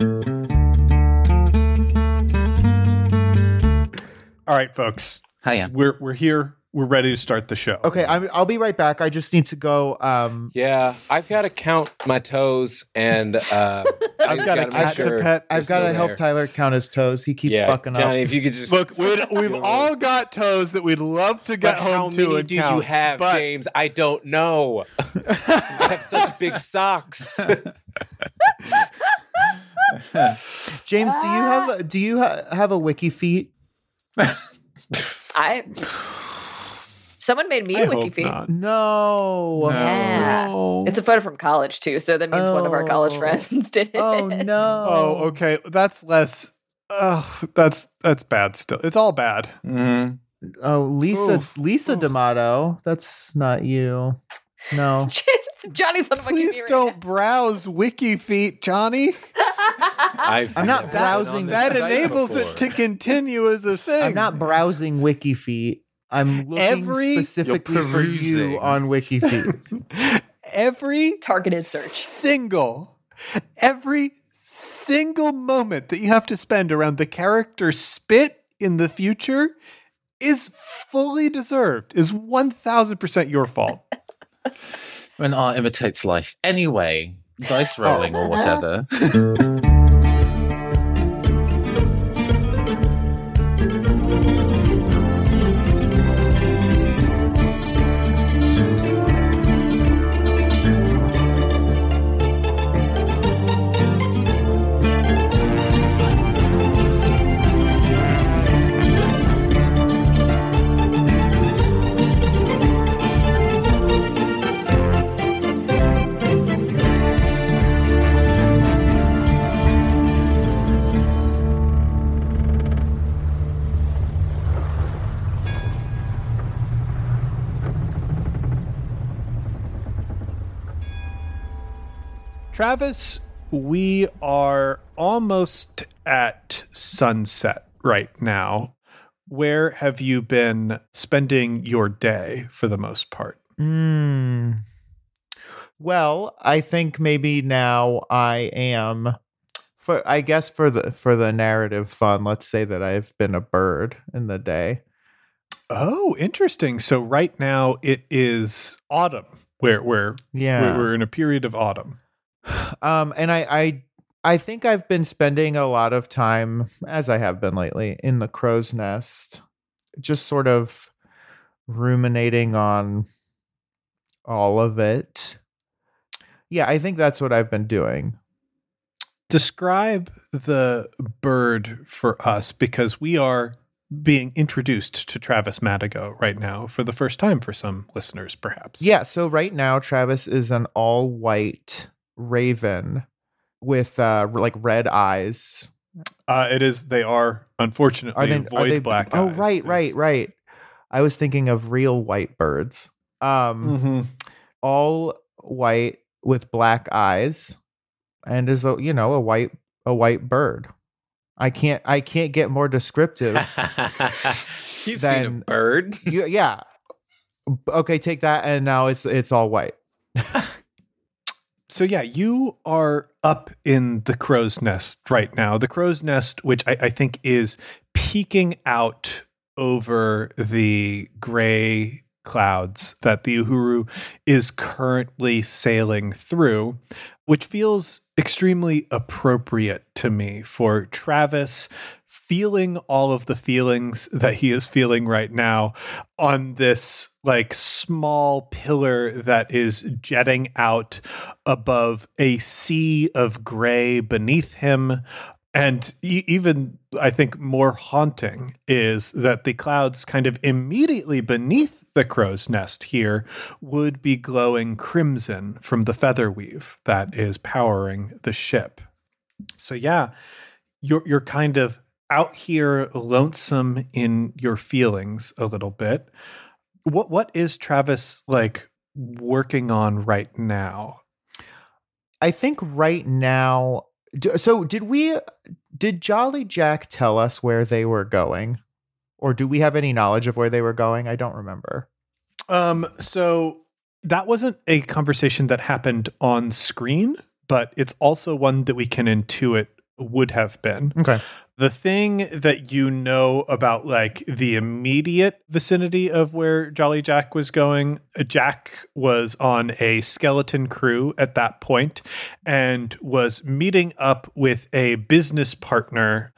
All right, folks. Hiya. We're we're here. We're ready to start the show. Okay, I'm, I'll be right back. I just need to go. Um, Yeah, I've got to count my toes, and uh, I've got a gotta cat make to pet. I've got to help there. Tyler count his toes. He keeps Yeah, fucking Johnny, up. if you could just Look, we'd, we've all got toes that we'd love to get But home how to many and do you count, have, but James? I don't know. I have such big socks. James, do you have do you ha- have a wiki feet? I. Someone made me I a wiki hope feed. not. No. Yeah. No. It's a photo from college too, so that means one of our college Oh. friends did it. Oh no. Oh, okay. That's less. Ugh, that's that's bad. Still, it's all bad. Mhm. Oh, Lisa Oof. Lisa Oof. D'Amato. That's not you. No. Johnny's on a wiki Please feed don't right browse wiki feet, Johnny. I've I'm not never been browsing on this That site enables before. it to continue as a thing. I'm not browsing wiki feet. I'm looking Every- specifically You're for you perusing. on wiki feet. every Targeted search. single, every single moment that you have to spend around the character spit in the future is fully deserved. Is one thousand percent your fault. When art imitates life. Anyway, dice oh. rolling or whatever. Travis, we are almost at sunset right now. Where have you been spending your day for the most part? Mm. Well, I think maybe now I am for I guess for the for the narrative fun, let's say that I've been a bird in the day. Oh, interesting. So right now it is autumn. Where where Yeah. we're, we're in a period of autumn. Um and I I I think I've been spending a lot of time as I have been lately in the crow's nest just sort of ruminating on all of it. Yeah, I think that's what I've been doing. Describe the bird for us because we are being introduced to Travis Madigo right now for the first time for some listeners, perhaps. Yeah, so right now Travis is an all white raven with uh like red eyes. Uh, it is. They are unfortunately Are they are they black. Oh, eyes right, right, right. I was thinking of real white birds. Um Mhm. all white with black eyes and is a you know a white a white bird. I can't I can't get more descriptive. You've seen a bird. you, yeah. Okay, take that and now it's it's all white. So yeah, you are up in the crow's nest right now. The crow's nest, which I, I think is peeking out over the gray clouds that the Uhuru is currently sailing through, which feels extremely appropriate to me for Travis feeling all of the feelings that he is feeling right now on this like small pillar that is jetting out above a sea of gray beneath him and e- even I think more haunting is that the clouds kind of immediately beneath the crow's nest here would be glowing crimson from the feather weave that is powering the ship. So yeah, you're you're kind of out here lonesome in your feelings a little bit. What what is Travis like working on right now? I think right now. So did we? Did Jolly Jack tell us where they were going, or do we have any knowledge of where they were going? I don't remember. Um, so that wasn't a conversation that happened on screen, but it's also one that we can intuit would have been. Okay. The thing that you know about like the immediate vicinity of where Jolly Jack was going, uh, Jack was on a skeleton crew at that point and was meeting up with a business partner.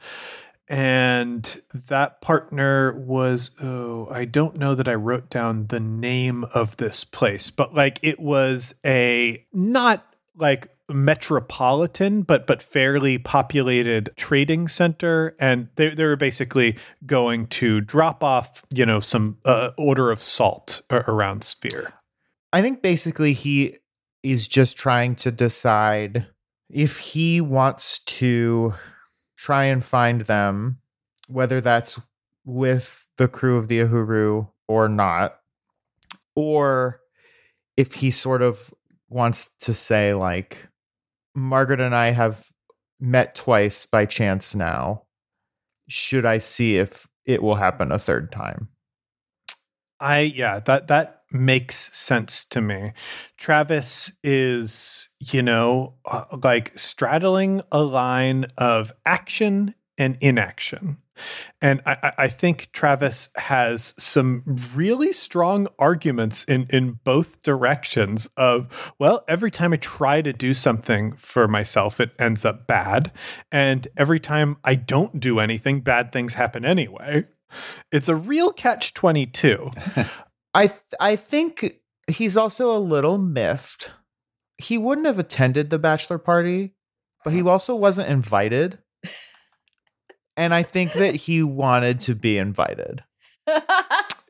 And that partner was oh i don't know that i wrote down the name of this place but like it was a not like metropolitan but but fairly populated trading center. And they, they were basically going to drop off you know some uh, order of salt around sphere. I think basically he is just trying to decide if he wants to try and find them, whether that's with the crew of the Uhuru or not, or if he sort of wants to say, like, Margaret and I have met twice by chance now. Should I see if it will happen a third time? I yeah, that that makes sense to me. Travis is, you know, uh, like straddling a line of action and inaction. And I, I- I think Travis has some really strong arguments in, in both directions of, well, every time I try to do something for myself, it ends up bad. And every time I don't do anything, bad things happen anyway. It's a real catch 22. I th- I think he's also a little miffed. He wouldn't have attended the bachelor party, but he uh-huh. also wasn't invited. And I think that he wanted to be invited.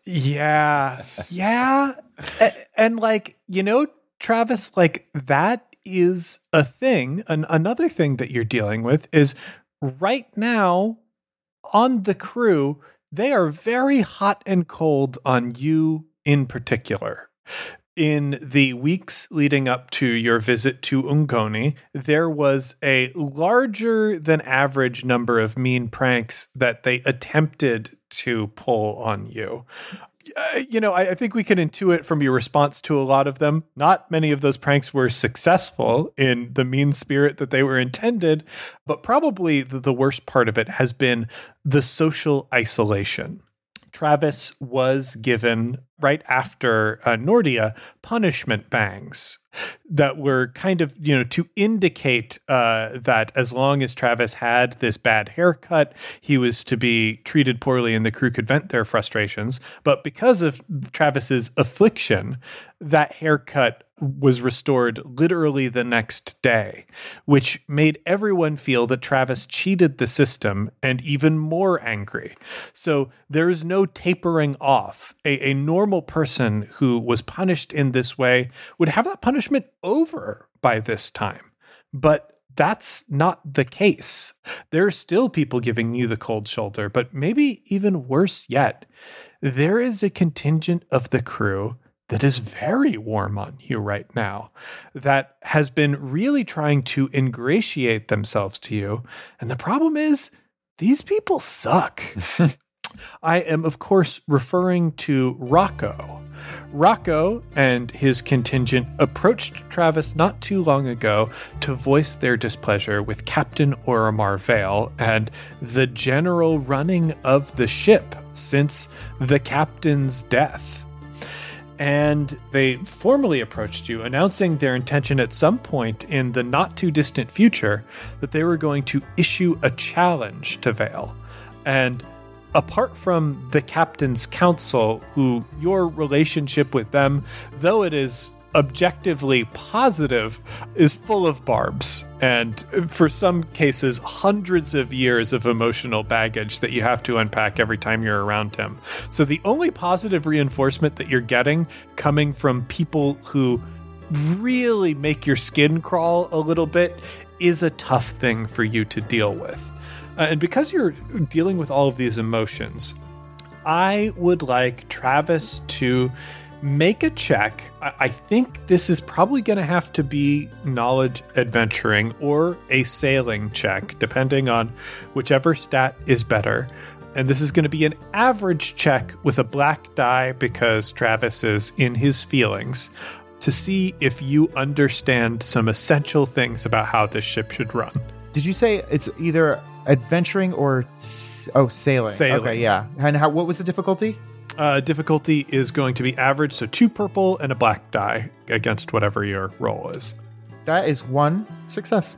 Yeah. Yeah. and, and like, you know, Travis, like that is a thing. An- another thing that you're dealing with is right now on the crew, they are very hot and cold on you in particular. In the weeks leading up to your visit to Ungoni, there was a larger than average number of mean pranks that they attempted to pull on you. Uh, you know, I, I think we can intuit from your response to a lot of them. Not many of those pranks were successful in the mean spirit that they were intended, but probably the, the worst part of it has been the social isolation. Travis was given right after uh, Nordia punishment bangs that were kind of you know to indicate uh, that as long as Travis had this bad haircut, he was to be treated poorly, and the crew could vent their frustrations. But because of Travis's affliction, that haircut was restored literally the next day, which made everyone feel that Travis cheated the system and even more angry. So there is no tapering off. A, a normal person who was punished in this way would have that punishment over by this time. But that's not the case. There are still people giving you the cold shoulder, but maybe even worse yet, there is a contingent of the crew that is very warm on you right now, that has been really trying to ingratiate themselves to you. And the problem is, these people suck. I am, of course, referring to Rocco. Rocco and his contingent approached Travis not too long ago to voice their displeasure with Captain Oromar Vale and the general running of the ship since the captain's death and they formally approached you, announcing their intention at some point in the not too distant future that they were going to issue a challenge to Vale. And apart from the captain's council, who your relationship with them, though it is objectively positive, is full of barbs. And for some cases, hundreds of years of emotional baggage that you have to unpack every time you're around him. So the only positive reinforcement that you're getting coming from people who really make your skin crawl a little bit is a tough thing for you to deal with. Uh, and because you're dealing with all of these emotions, I would like Travis to make a check. I, I think this is probably going to have to be knowledge adventuring or a sailing check, depending on whichever stat is better. And this is going to be an average check with a black die because Travis is in his feelings to see if you understand some essential things about how this ship should run. Did you say it's either adventuring or oh sailing? Sailing. Okay, yeah. And how? What was the difficulty? Uh, difficulty is going to be average, so two purple and a black die against whatever your roll is. That is one success.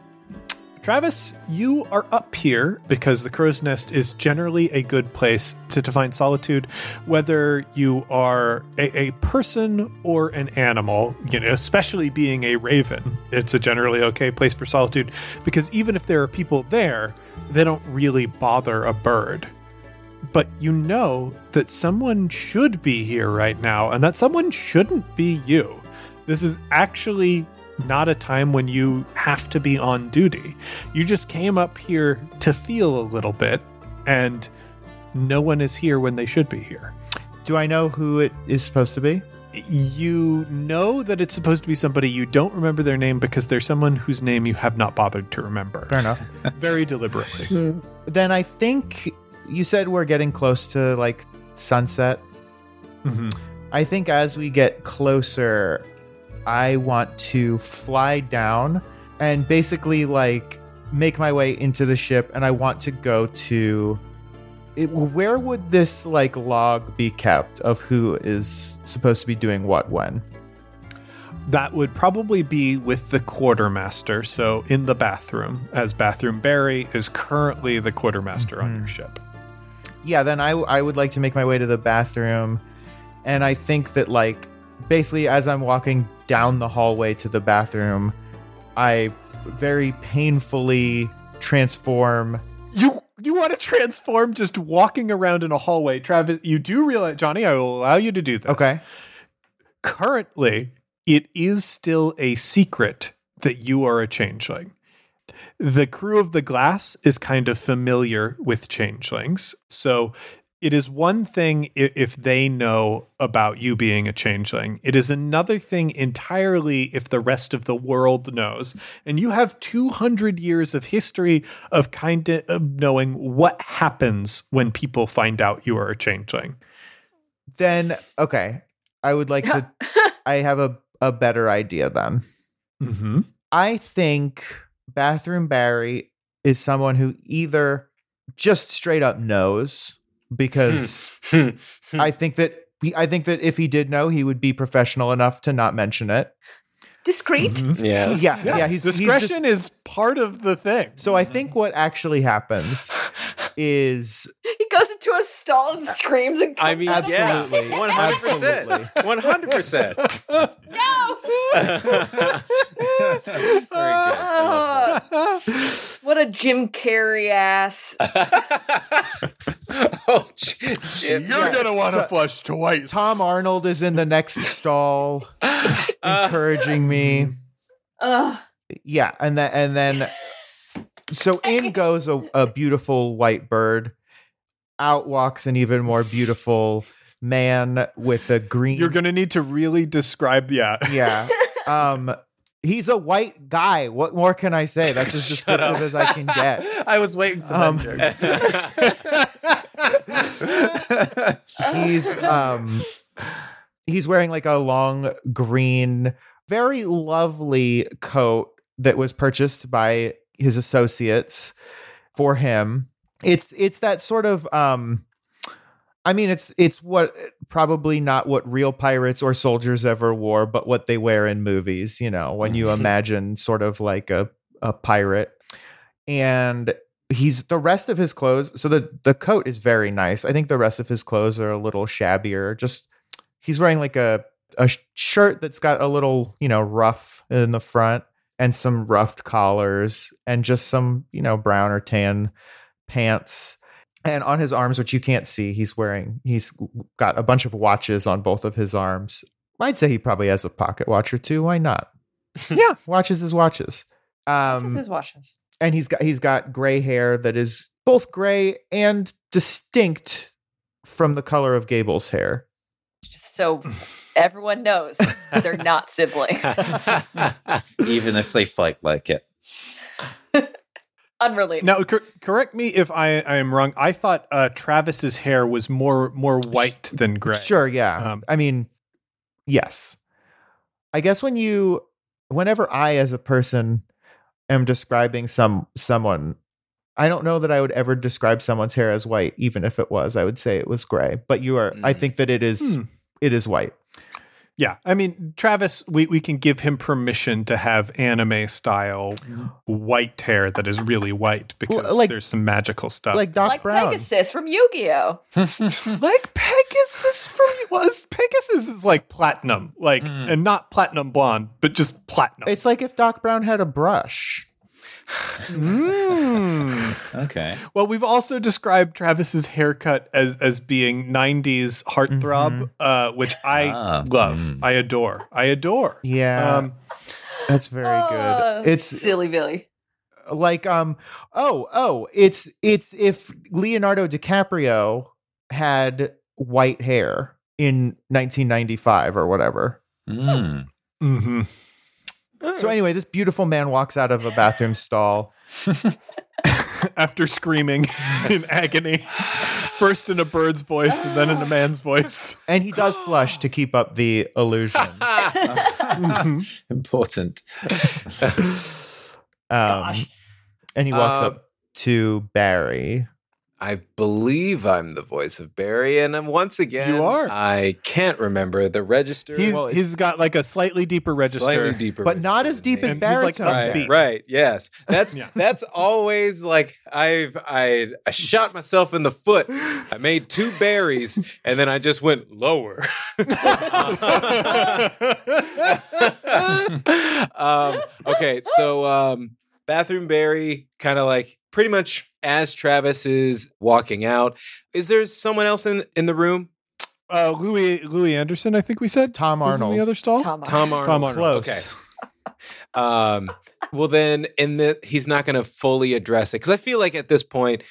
Travis, you are up here because the crow's nest is generally a good place to, find solitude, whether you are a, a person or an animal, you know, especially being a raven. It's a generally okay place for solitude because even if there are people there, they don't really bother a bird. But you know that someone should be here right now, and that someone shouldn't be you. This is actually not a time when you have to be on duty. You just came up here to feel a little bit, and no one is here when they should be here. Do I know who it is supposed to be? You know that it's supposed to be somebody you don't remember their name because they're someone whose name you have not bothered to remember. Fair enough. Very deliberately. then I think you said we're getting close to like sunset. Mhm. I think as we get closer, I want to fly down and basically like make my way into the ship, and I want to go to. It, where would this like log be kept of who is supposed to be doing what when? That would probably be with the quartermaster, so in the bathroom, as Bathroom Barry is currently the quartermaster on your mm-hmm. ship. yeah then I, I would like to make my way to the bathroom and i think that like basically as i'm walking down the hallway to the bathroom i very painfully transform You you want to transform just walking around in a hallway, Travis? You do realize, Johnny? I will allow you to do this. okay Currently, it is still a secret that you are a changeling. The crew of the glass is kind of familiar with changelings, so it is one thing i- if they know about you being a changeling. It is another thing entirely if the rest of the world knows. And you have 200 years of history of kind of knowing what happens when people find out you are a changeling. then okay i would like to i have a, a better idea then Mm-hmm. i think bathroom barry is someone who either just straight up knows because hmm. I think that he, I think that if he did know, he would be professional enough to not mention it. Discreet. Mm-hmm. yes. Yeah, yeah. he's he's just- Discretion is part of the thing. so I think what actually happens is He goes into a stall and screams and I mean, out. Absolutely. yeah, one hundred percent, one hundred percent. no. Ah, what a Jim Carrey ass. Oh, J- Jim, You're gonna want to flush twice. Tom Arnold is in the next stall, encouraging me. Ugh. Yeah, and then and then so in goes a, a beautiful white bird. Out walks an even more beautiful man with a green. You're gonna need to really describe. Yeah. yeah. Um, he's a white guy. What more can I say? That's as Shut up. descriptive as I can get. I was waiting for Um, that joke. he's um he's wearing like a long green very lovely coat that was purchased by his associates for him it's it's that sort of um I mean it's it's what probably not what real pirates or soldiers ever wore but what they wear in movies you know when you imagine sort of like a a pirate. And he's the rest of his clothes so the the coat is very nice. I think the rest of his clothes are a little shabbier. Just he's wearing like a a shirt that's got a little you know rough in the front and some ruffed collars and just some you know brown or tan pants and on his arms which you can't see he's wearing he's got a bunch of watches on both of his arms i'd say he probably has a pocket watch or two why not Yeah. watches is watches This Um, is washes. and he's got he's got gray hair that is both gray and distinct from the color of Gable's hair. Just so everyone knows they're not siblings. Even if they fight like it. Unrelated. Now, cor- correct me if I, I am wrong. I thought uh, Travis's hair was more more white than gray. Sure, yeah. Um, I mean, yes. I guess when you whenever I as a person am describing some someone I don't know that I would ever describe someone's hair as white even if it was. I would say it was gray. But you are I Mm. think that it is Hmm. it is white. Yeah, I mean, Travis, we, we can give him permission to have anime style white hair that is really white because Well, like- there's some magical stuff. Like Doc like Brown. Pegasus from Yu-Gi-Oh. like Pegasus from was Pegasus is like platinum, like Mm. and not platinum blonde, but just platinum. It's like if Doc Brown had a brush. Mm. Okay. Well, we've also described Travis's haircut as as being '90s heartthrob, uh, which I Ah, love, mm. I adore, I adore. Yeah. Um, that's very Oh, good. It's silly Billy. like um oh oh it's it's if Leonardo DiCaprio had white hair in 1995 or whatever. Mm. mhm. So anyway, this beautiful man walks out of a bathroom stall. After screaming in agony, first in a bird's voice and then in a man's voice. And he does flush to keep up the illusion. Important. Um, and he walks Uh, up to Barry. I believe I'm the voice of Barry, and um, once again, You are. I can't remember the register. He's Well, he's got like a slightly deeper register. slightly deeper, But not as deep as me. And he's like Right, right, yes. That's Yeah. that's always like I've I I shot myself in the foot. I made two berries, and then I just went lower. um, okay, so um, bathroom Barry, kind of like pretty much as Travis is walking out. Is there someone else in in the room? uh, Louis Louie Anderson, I think we said Tom was in Arnold. the other stall. Tom. Tom Arnold. Tom Arnold. Close. Okay. Um, well, then, in the he's not going to fully address it because I feel like at this point,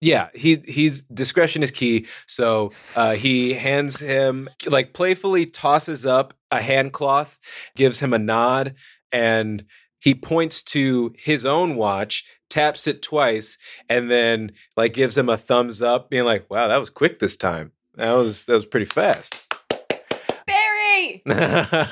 yeah, he he's discretion is key. So uh, he hands him like playfully tosses up a hand cloth, gives him a nod, and he points to his own watch, taps it twice, and then like gives him a thumbs up, being like, "Wow, that was quick this time. That was that was pretty fast." Barry.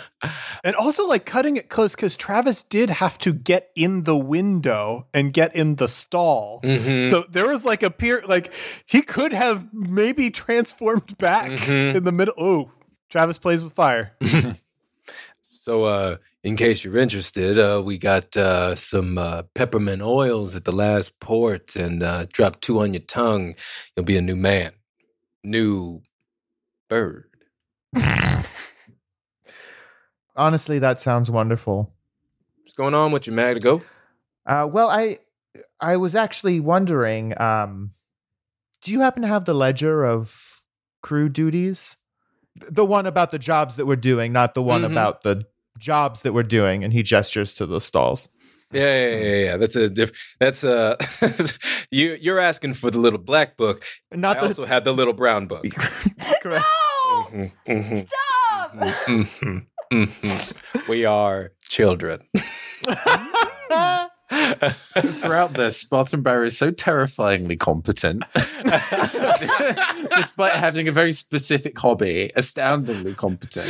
And also like cutting it close because Travis did have to get in the window and get in the stall. Mhm. So there was like a peer like he could have maybe transformed back Mhm. in the middle. Oh, Travis plays with fire. So, uh, in case you're interested, uh, we got uh, some uh, peppermint oils at the last port, and uh, drop two on your tongue. You'll be a new man, new bird. Honestly, that sounds wonderful. What's going on with you, Madigo? Uh, well, I I was actually wondering, um, do you happen to have the ledger of crew duties? The one about the jobs that we're doing, not the one Mhm. about the jobs that we're doing. And he gestures to the stalls. Yeah, yeah, yeah, yeah. That's a diff- that's a you. You're asking for the little black book. Not I the also have the little brown book. correct. No! Mhm, mhm, Stop! mhm, mhm. We are children. Throughout this, Bathroom Barry is so terrifyingly competent, despite having a very specific hobby, astoundingly competent.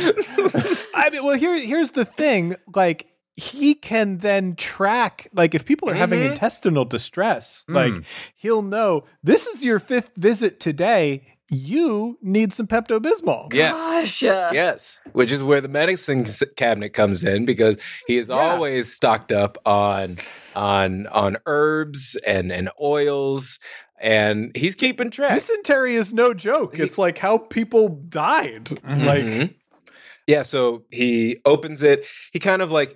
I mean, well, here here's the thing. Like he can then track like if people are having Mhm. intestinal distress, like Mm. he'll know this is your fifth visit today. You need some Pepto Bismol. Yes. Yes, which is where the medicine cabinet comes in because he is Yeah. always stocked up on on on herbs and and oils, and he's keeping track. Dysentery is no joke. It's like how people died. Like Mhm. yeah, so he opens it. He kind of like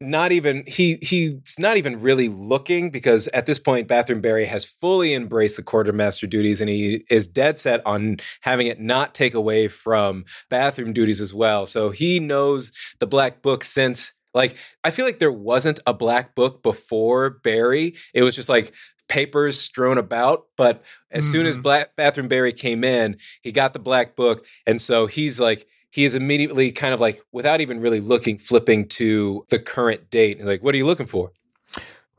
not even he he's not even really looking because at this point bathroom barry has fully embraced the quartermaster duties and he is dead set on having it not take away from bathroom duties as well so he knows the black book since Like I feel like there wasn't a black book before Barry. It was just like papers strewn about. But as soon as Mhm. Black Bathroom Barry came in, he got the black book, and so he's like he is immediately kind of like without even really looking, flipping to the current date. He's like, "What are you looking for?"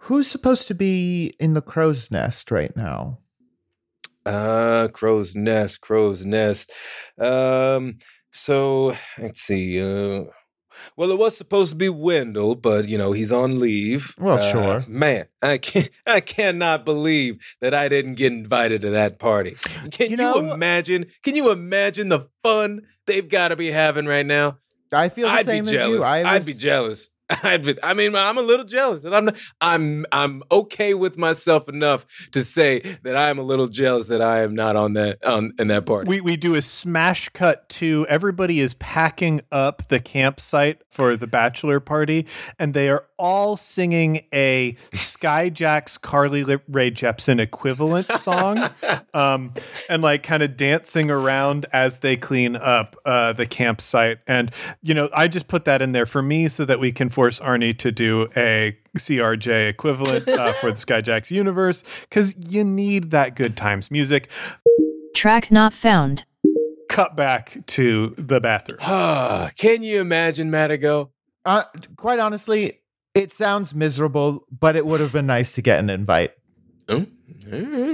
Who's supposed to be in the crow's nest right now? Uh, crow's nest, crow's nest. Um, so let's see. Uh, well, it was supposed to be Wendell, but you know he's on leave. Well, Uh, sure. Man, I can't. I cannot believe that I didn't get invited to that party. Can You you, imagine? Can you imagine the fun they've got to be having right now? I feel the I'd same be as jealous. you. I I'd be jealous. I'd I mean, I'm a little jealous, and I'm I'm I'm okay with myself enough to say that I'm a little jealous that I am not on that on in that party. We we do a smash cut to everybody is packing up the campsite for the bachelor party, and they are all singing a Skyjacks Carly Rae Jepsen equivalent song, um, and like kind of dancing around as they clean up uh, the campsite. And you know, I just put that in there for me so that we can force Arnie to do a CRJ equivalent uh, for the Skyjacks universe because you need that good times music Track not found. cut back to the bathroom. Can you imagine, Madigo? uh, quite honestly, it sounds miserable, but it would have been nice to get an invite. Oh,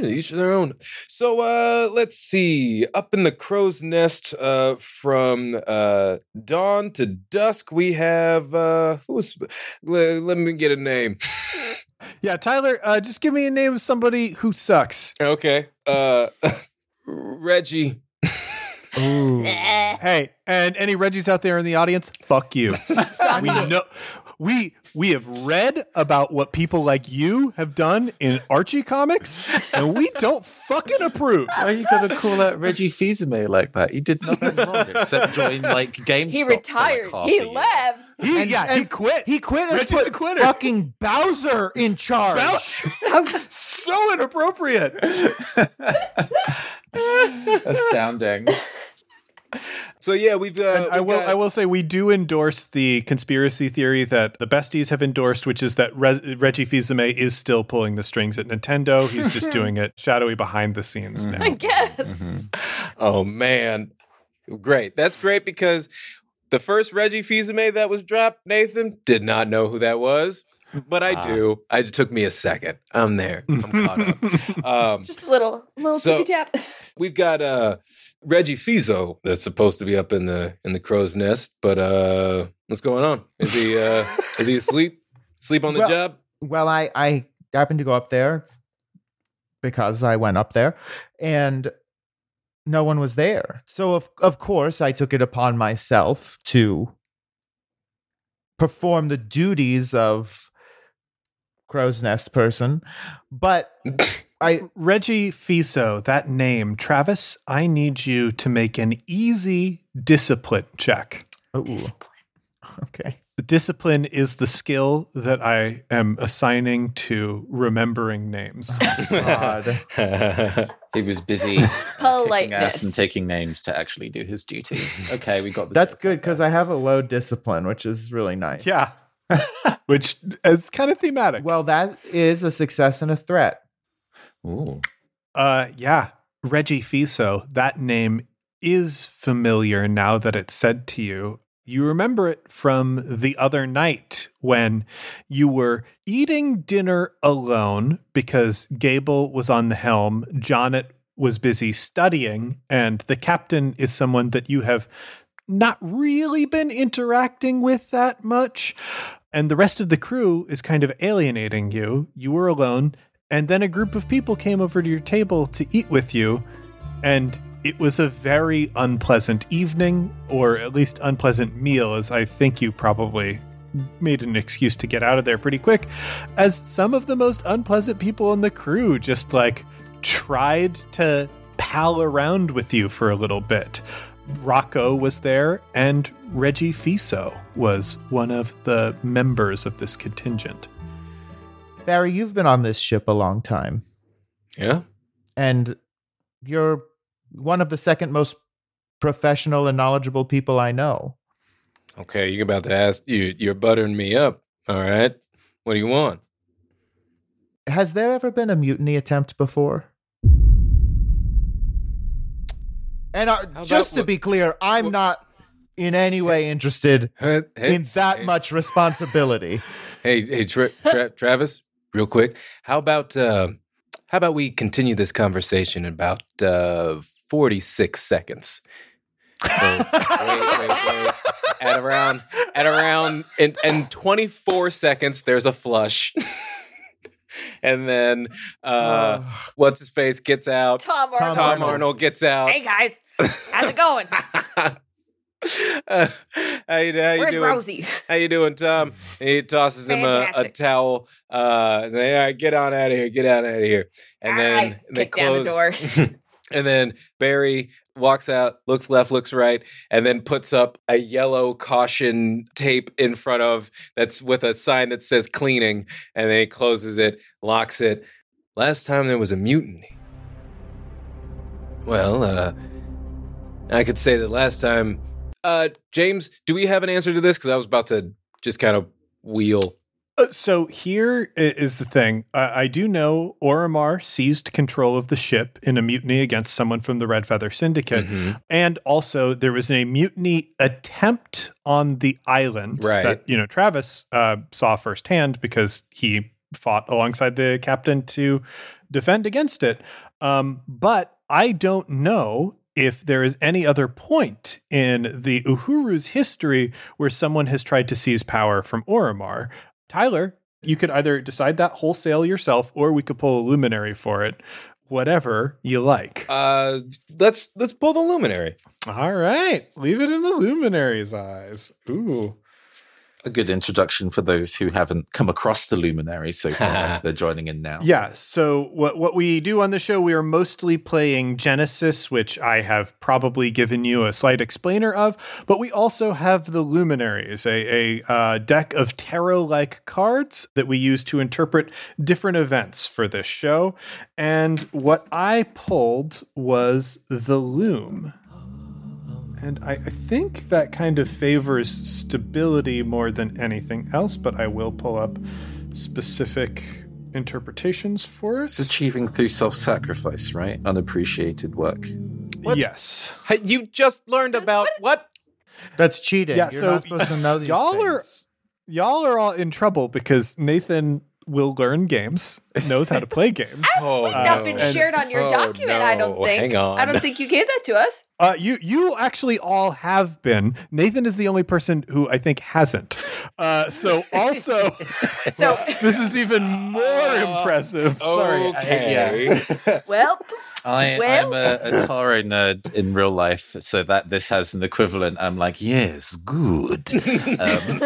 each their own. So uh let's see. Up in the crow's nest, uh from uh dawn to dusk, we have uh who's let, let me get a name. Yeah, Tyler, uh, just give me a name of somebody who sucks. okay. Uh Reggie. Ooh. Hey, and any Reggies out there in the audience, fuck you. we know we we have read about what people like you have done in Archie comics, and we don't fucking approve. Why are you gonna call out Reggie Fils-Aimé like that? He did nothing wrong except join like GameStop. He for, like, retired. he left. He, And- yeah, he quit. He quit and Reggie's put a quitter. fucking Bowser in charge. so inappropriate. Astounding. So yeah, we've uh I we've will. got- I will say we do endorse the conspiracy theory that the besties have endorsed, which is that Re- Reggie Fils-Aimé is still pulling the strings at Nintendo. He's just doing it shadowy behind the scenes now. I now. guess. Oh man. Great. That's great because the first Reggie Fils-Aimé that was dropped, Nathan, did not know who that was. But I do. It took me a second. I'm there. I'm caught up. Um, Just a little, little So- tap. we've got uh, Reggie Fiso that's supposed to be up in the in the crow's nest, but uh, what's going on? Is he uh, is he asleep? Sleep on the Well- job? Well, I I happened to go up there because I went up there and no one was there. So of of course I took it upon myself to perform the duties of crow's nest person. But I Reggie Fiso, that name, Travis. I need you to make an easy discipline check. Ooh, okay. The discipline is the skill that I am assigning to remembering names. Oh, God. He was busy kicking ass and taking names to actually do his duty. Okay, we got the That's joke. good because I have a low discipline, which is really nice. yeah, which is kind of thematic. Well, that is a success and a threat. Ooh. Uh, yeah, Reggie Fiso. That name is familiar now that it's said to you. You remember it from the other night when you were eating dinner alone because Gable was on the helm, Jonnet was busy studying, and the captain is someone that you have not really been interacting with that much. And the rest of the crew is kind of alienating you. You were alone, and then a group of people came over to your table to eat with you, and it was a very unpleasant evening, or at least unpleasant meal, as I think you probably made an excuse to get out of there pretty quick, as some of the most unpleasant people in the crew just like tried to pal around with you for a little bit. Rocco was there, and Reggie Fiso was one of the members of this contingent. Barry, you've been on this ship a long time, yeah. and you're one of the second most professional and knowledgeable people I know. Okay, you're about to ask you. You're buttering me up. All right. What do you want? Has there ever been a mutiny attempt before? And uh, How just about to be clear, I'm what- not in any way interested Hey, hey, in that hey, much responsibility. Hey, hey, Tra- Tra- Travis, real quick. How about uh, how about we continue this conversation in about uh, forty six seconds? So, wait, wait, wait. At around at around in, in twenty four seconds, there's a flush. And then uh, what's his face gets out. Tom Tom Arnold. Tom Arnold. Arnold gets out. Hey guys, how's it going? Uh, how you, how you Where's doing? Rosie? How you doing, Tom? He tosses him a, a towel. Uh, say, all right, get on out of here. Get on out of here. And All then right, they kick down the close. and then Barry walks out, looks left, looks right, and then puts up a yellow caution tape in front of that's with a sign that says cleaning. And then he closes it, locks it. Last time there was a mutiny. Well, uh, I could say that last time. Uh, James, do we have an answer to this? Because I was about to just kind of wheel. Uh, so here is the thing. I, I do know Oromar seized control of the ship in a mutiny against someone from the Red Feather Syndicate, Mhm. and also there was a mutiny attempt on the island Right. that you know Travis uh, saw firsthand because he fought alongside the captain to defend against it. Um, but I don't know if there is any other point in the Uhuru's history where someone has tried to seize power from Oromar. Tyler, you could either decide that wholesale yourself, or we could pull a luminary for it. Whatever you like. Uh, let's let's pull the luminary. All right, leave it in the luminary's eyes. Ooh. A good introduction for those who haven't come across the luminary so far. if they're joining in now. Yeah. So what what we do on the show, we are mostly playing Genesys, which I have probably given you a slight explainer of, but we also have the Luminaries, a, a uh, deck of tarot-like cards that we use to interpret different events for this show. And what I pulled was the Loom. And I, I think that kind of favors stability more than anything else, but I will pull up specific interpretations for It's it. achieving through self sacrifice, right? Unappreciated work. What? Yes. Hey, You just learned about what? That's cheating. Yeah, You're so not supposed to know these y'all are- things. Y'all are all in trouble because Nathan will learn games, knows how to play games. Oh, Not been and- shared on your oh, document. I don't think. Hang on. I don't think you gave that to us. Uh, you you actually all have been. Nathan is the only person who I think hasn't. Uh, so also, So, this is even more impressive. Sorry. Okay. well, I, Well- I'm a, a Tarot nerd in real life, so that this has an equivalent. I'm like, yes, good. Um,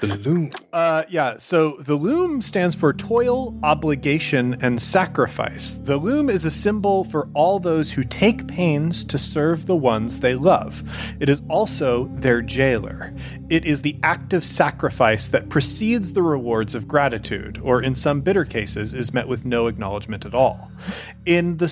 The loom. Uh, yeah, so the loom stands for toil, obligation, and sacrifice. The loom is a symbol for all those who take pains to serve the ones they love. It is also their jailer. It is the act of sacrifice that precedes the rewards of gratitude, or in some bitter cases, is met with no acknowledgement at all. In the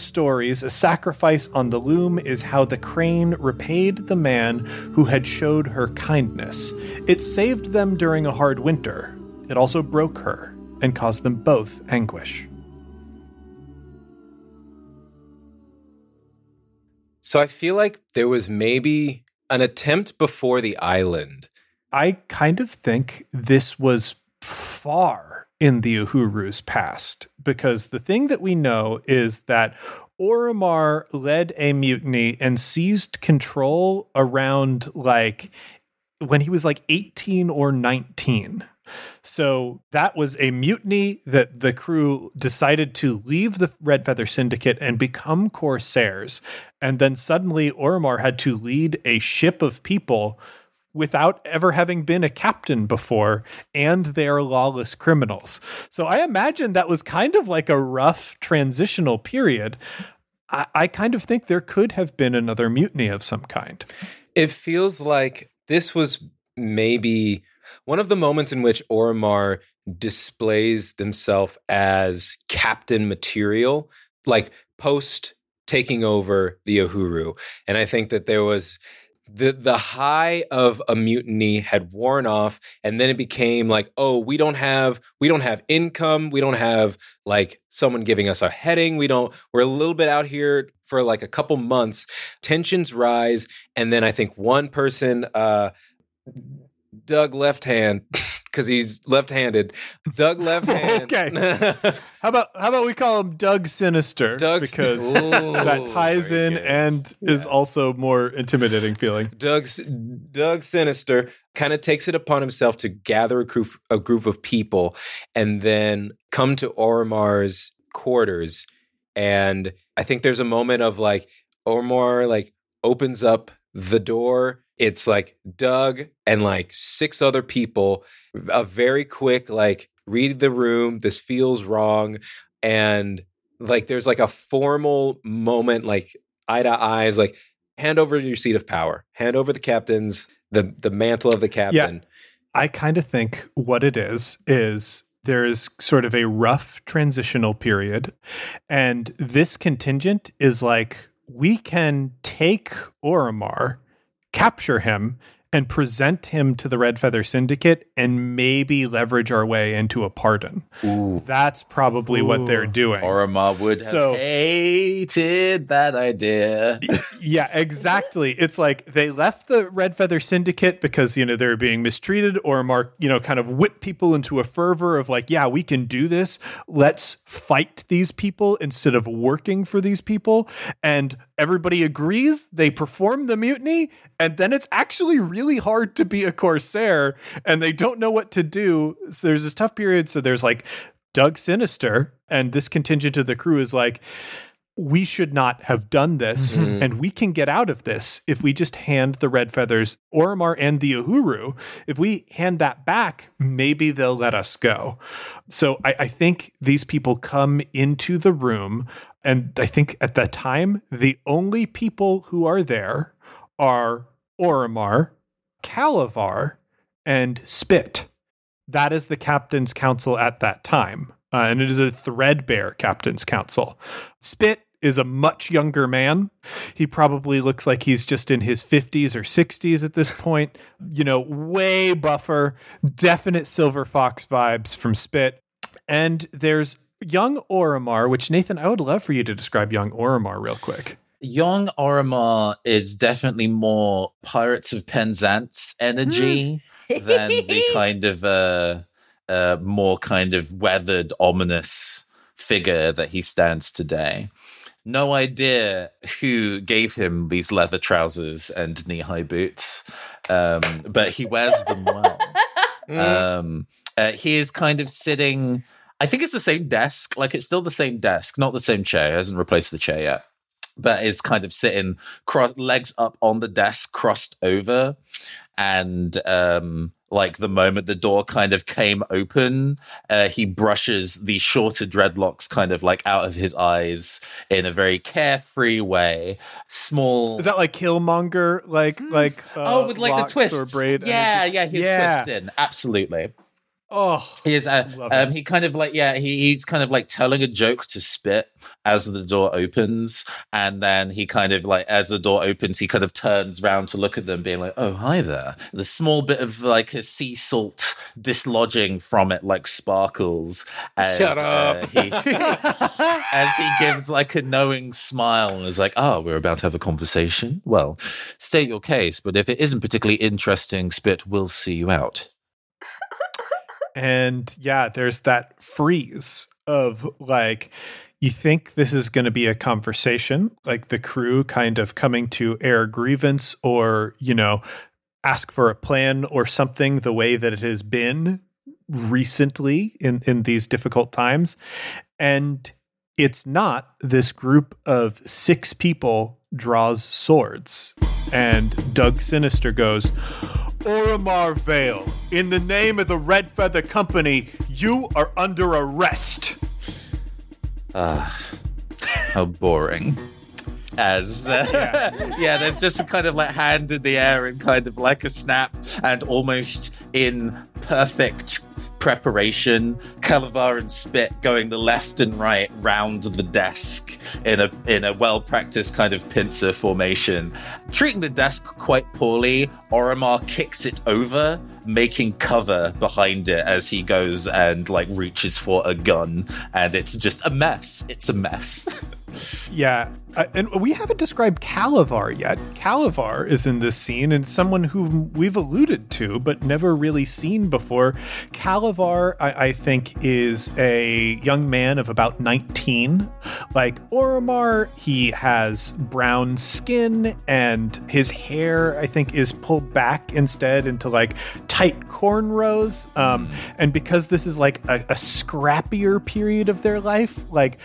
stories, a sacrifice on the loom is how the crane repaid the man who had showed her kindness. It saved them during a hard winter. It also broke her and caused them both anguish. So I feel like there was maybe an attempt before the island. I kind of think this was far in the Uhuru's past because the thing that we know is that Oromar led a mutiny and seized control around like when he was like 18 or 19. So that was a mutiny that the crew decided to leave the Red Feather Syndicate and become corsairs. And then suddenly Oromar had to lead a ship of people without ever having been a captain before, and they are lawless criminals. So I imagine that was kind of like a rough transitional period. I, I kind of think there could have been another mutiny of some kind. It feels like this was maybe one of the moments in which Oromar displays themselves as captain material, like post taking over the Uhuru. And I think that there was the the high of a mutiny had worn off and then it became like oh we don't have we don't have income we don't have like someone giving us a heading we don't we're a little bit out here for like a couple months. Tensions rise and then i think one person uh doug left hand because he's left-handed doug left-handed. Okay. How about how about we call him Doug Sinister? Doug's- because Ooh, that ties in and is also more intimidating feeling. Doug's Doug Sinister kind of takes it upon himself to gather a group, a group of people and then come to Oromar's quarters. And I think there's a moment of like Oromar like opens up the door. It's like Doug and like six other people. A very quick like read the room. This feels wrong, and like there's like a formal moment, like eye to eyes, like hand over your seat of power, hand over the captain's the the mantle of the captain. Yeah. I kind of think what it is is there's sort of a rough transitional period, and this contingent is like we can take Oromar, capture him, and present him to the Red Feather Syndicate, and maybe leverage our way into a pardon. Ooh. That's probably what they're doing. Oromar would have So- hated that idea. yeah, exactly. It's like they left the Red Feather Syndicate because, you know, they're being mistreated or Mark, you know, kind of whip people into a fervor of like, yeah, we can do this. Let's fight these people instead of working for these people. And everybody agrees. They perform the mutiny. And then it's actually really hard to be a Corsair and they don't know what to do. So there's this tough period. So there's like Doug Sinister and this contingent of the crew is like, we should not have done this, Mhm. and we can get out of this if we just hand the red feathers, Oromar and the Uhuru. If we hand that back, maybe they'll let us go. So I, I think these people come into the room, and I think at that time, the only people who are there are Oromar, Calavar, and Spit. That is the captain's council at that time. Uh, and it is a threadbare captain's council. Spit is a much younger man. He probably looks like he's just in his 50s or 60s at this point. You know, way buffer, definite Silver Fox vibes from Spit. And there's young Oromar, which Nathan, I would love for you to describe young Oromar real quick. Young Oromar is definitely more Pirates of Penzance energy than the kind of uh, uh, more kind of weathered, ominous figure that he stands today. No idea who gave him these leather trousers and knee high boots, um, but he wears them well. Um, uh, he is kind of sitting. I think it's the same desk. Like it's still the same desk, not the same chair. It hasn't replaced the chair yet, but is kind of sitting cross legs up on the desk, crossed over, and um, like the moment the door kind of came open, uh, he brushes the shorter dreadlocks kind of like out of his eyes in a very carefree way. Small. Is that like Killmonger, like like uh, Oh, with like the twist or braid? Yeah, yeah, his Yeah. twists in. Absolutely. Oh, He is. Uh, um, he kind of like yeah. He, he's kind of like telling a joke to Spit as the door opens, and then he kind of like as the door opens, he kind of turns round to look at them, being like, "Oh, hi there." The small bit of like a sea salt dislodging from it, like sparkles. As, Shut uh, he, as he gives like a knowing smile and is like, "Oh, we're about to have a conversation. Well, state your case, but if it isn't particularly interesting, Spit we'll see you out." And yeah, there's that freeze of like, you think this is going to be a conversation, like the crew kind of coming to air grievance or, you know, ask for a plan or something the way that it has been recently in, in these difficult times. And it's not this group of six people draws swords. And Doug Sinister goes, Oromar Vale, in the name of the Red Feather Company, you are under arrest. Ah, How boring. As uh, yeah. there's just a kind of like hand in the air and kind of like a snap, and almost in perfect preparation. Calavar and Spit going the left and right round the desk in a in a well practiced kind of pincer formation. Treating the desk quite poorly, Oromar kicks it over, making cover behind it as he goes and like reaches for a gun, and it's just a mess. It's a mess. Yeah, uh, and we haven't described Calavar yet. Calavar is in this scene and someone whom we've alluded to but never really seen before. Calavar, I, I think, is a young man of about 19. Like Oromar, he has brown skin and his hair, I think, is pulled back instead into like tight cornrows. Um, and because this is like a, a scrappier period of their life, like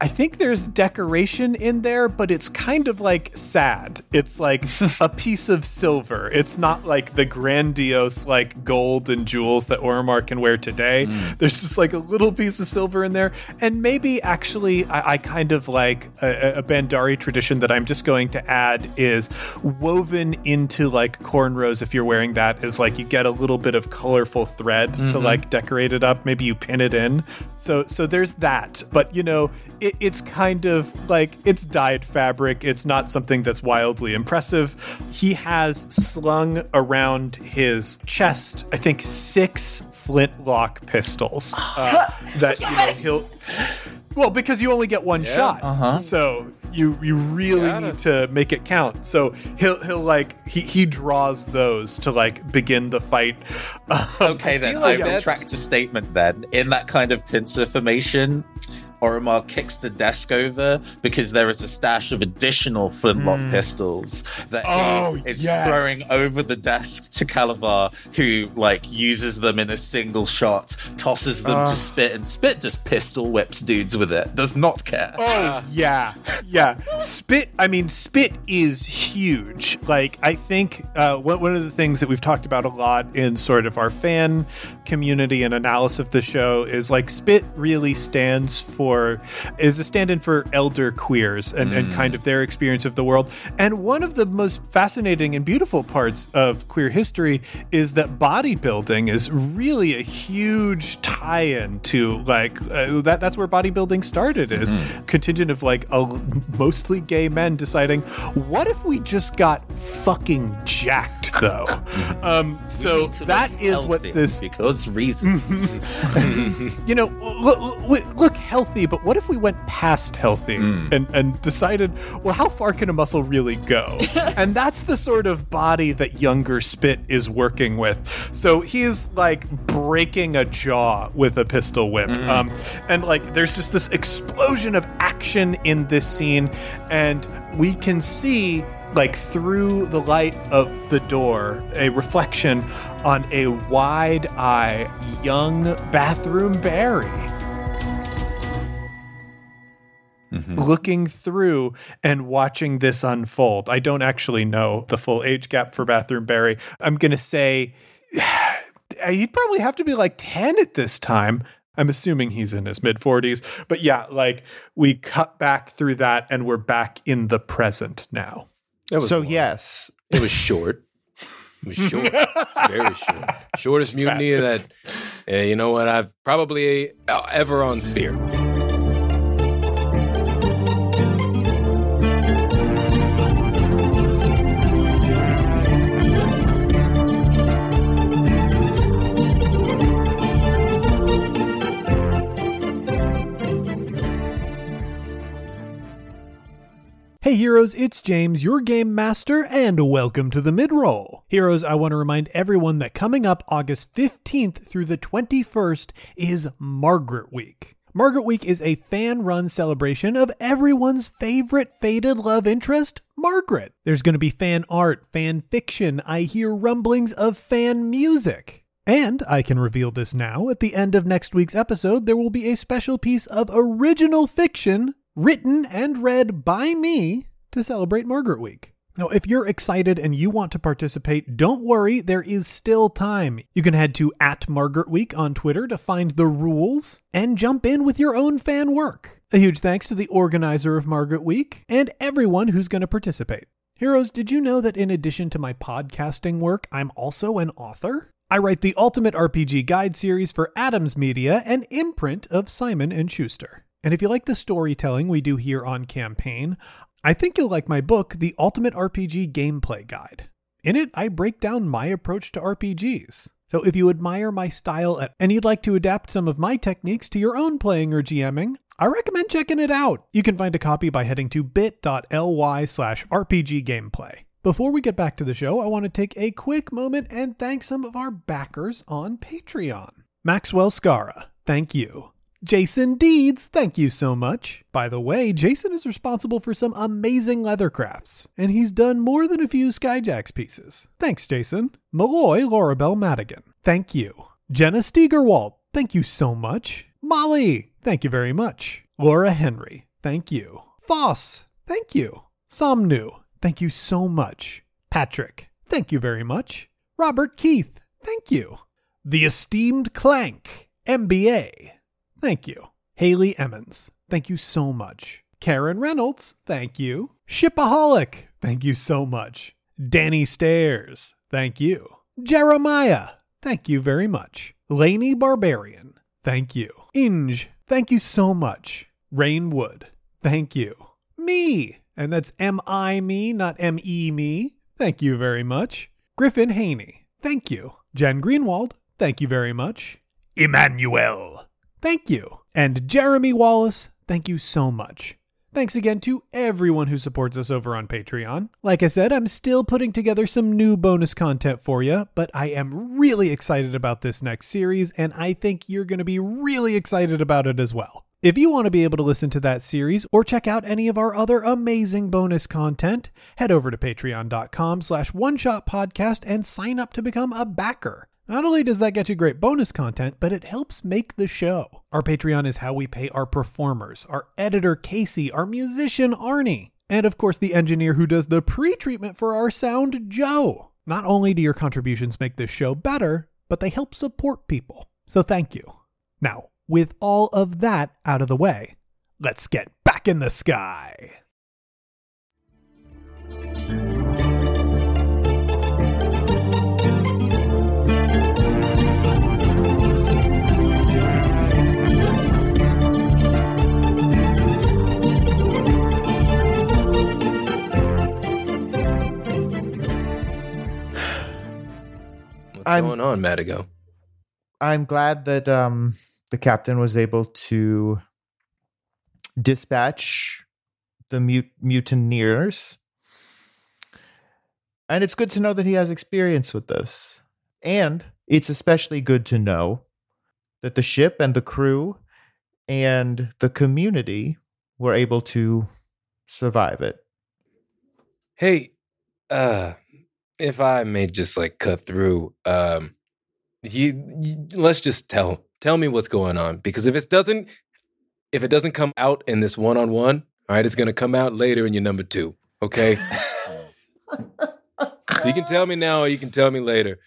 I think there's decoration in there, but it's kind of like sad. It's like a piece of silver. It's not like the grandiose like gold and jewels that Oromar can wear today. Hmm. There's just like a little piece of silver in there. And maybe actually, I, I kind of like a, a Bandari tradition that I'm just going to add is woven into like cornrows. If you're wearing that, is like you get a little bit of colorful thread to mm-hmm. like decorate it up. Maybe you pin it in. So so there's that. But you know, it, it's kind of like it's dyed fabric. It's not something that's wildly impressive. He has slung around his chest, I think, six flintlock pistols uh, that you know he'll. Well, because you only get one shot, uh-huh. so you you really Gotta- need to make it count. So he'll he'll like he he draws those to like begin the fight. Okay, then feel I like that's- retract a statement. Then, in that kind of pincer formation, Oromar kicks the desk over because there is a stash of additional flintlock pistols that Oh, he is yes. throwing over the desk to Calavar, who like uses them in a single shot, tosses them to Spit, and Spit just pistol whips dudes with it. Does not care. Oh yeah, yeah. Spit. I mean, Spit is huge. Like I think uh, one of the things that we've talked about a lot in sort of our fan community and analysis of the show is like Spit really stands for is a stand-in for elder queers and, and kind of their experience of the world. And one of the most fascinating and beautiful parts of queer history is that bodybuilding is really a huge tie-in to like uh, that. That's where bodybuilding started. Is contingent of like a, mostly gay men deciding, what if we just got fucking jacked though? um, so that is what this because reasons. you know, look, look, look healthy, but what if we went past healthy and, and decided, well, how far can a muscle really go? and that's the sort of body that younger Spit is working with. So he's like breaking a jaw with a pistol whip. Um, and like, there's just this explosion of action in this scene, and we can see like through the light of the door, a reflection on a wide eye young bathroom Barry. Mm-hmm. Looking through and watching this unfold. I don't actually know the full age gap for Bathroom Barry. I'm going to say he'd probably have to be like 10 at this time. I'm assuming he's in his mid 40s. But yeah, like we cut back through that and we're back in the present now. That was So long. yes, It was short. It was short. It's very short. Shortest mutiny that, uh, you know what, I've probably uh, ever on Sphere. Hey heroes, it's James, your game master, and welcome to the mid-roll. Heroes, I want to remind everyone that coming up August 15th through the 21st is Margaret Week. Margaret Week is a fan-run celebration of everyone's favorite faded love interest, Margaret. There's going to be fan art, fan fiction, I hear rumblings of fan music. And I can reveal this now. At the end of next week's episode, there will be a special piece of original fiction written and read by me to celebrate Margaret Week. Now, if you're excited and you want to participate, don't worry, there is still time. You can head to at Margaret Week on Twitter to find the rules and jump in with your own fan work. A huge thanks to the organizer of Margaret Week and everyone who's going to participate. Heroes, did you know that in addition to my podcasting work, I'm also an author? I write the Ultimate RPG Guide series for Adams Media, an imprint of Simon and Schuster. And if you like the storytelling we do here on Campaign, I think you'll like my book, The Ultimate RPG Gameplay Guide. In it, I break down my approach to RPGs. So if you admire my style and you'd like to adapt some of my techniques to your own playing or GMing, I recommend checking it out. You can find a copy by heading to bit.ly slash RPG Gameplay. Before we get back to the show, I want to take a quick moment and thank some of our backers on Patreon. Maxwell Scara, thank you. Jason Deeds, thank you so much. By the way, Jason is responsible for some amazing leather crafts, and he's done more than a few Skyjacks pieces. Thanks, Jason. Malloy Laurabelle Madigan, thank you. Jenna Stegerwald, thank you so much. Molly, thank you very much. Laura Henry, thank you. Foss, thank you. Somnu, thank you so much. Patrick, thank you very much. Robert Keith, thank you. The esteemed Clank, MBA, thank you. Haley Emmons, thank you so much. Karen Reynolds, thank you. Shipaholic, thank you so much. Danny Stairs, thank you. Jeremiah, thank you very much. Laney Barbarian, thank you. Inge, thank you so much. Rain Wood, thank you. Me, and that's M I me, not M E me. Thank you very much. Griffin Haney, thank you. Jen Greenwald, thank you very much. Emmanuel, thank you. And Jeremy Wallace, thank you so much. Thanks again to everyone who supports us over on Patreon. Like I said, I'm still putting together some new bonus content for you, but I am really excited about this next series, and I think you're going to be really excited about it as well. If you want to be able to listen to that series or check out any of our other amazing bonus content, head over to patreon.com slash one shot podcast and sign up to become a backer. Not only does that get you great bonus content, but it helps make the show. Our Patreon is how we pay our performers, our editor Casey, our musician Arnie, and of course the engineer who does the pre-treatment for our sound, Joe. Not only do your contributions make this show better, but they help support people. So thank you. Now, with all of that out of the way, let's get back in the sky. What's I'm- going on, Madigo? I'm glad that um, the captain was able to dispatch the mut- mutineers. And it's good to know that he has experience with this. And it's especially good to know that the ship and the crew and the community were able to survive it. Hey, uh, if I may just like cut through, um, you, you let's just tell tell me what's going on because if it doesn't if it doesn't come out in this one on one, all right, it's gonna come out later in your number two. Okay, so you can tell me now or you can tell me later.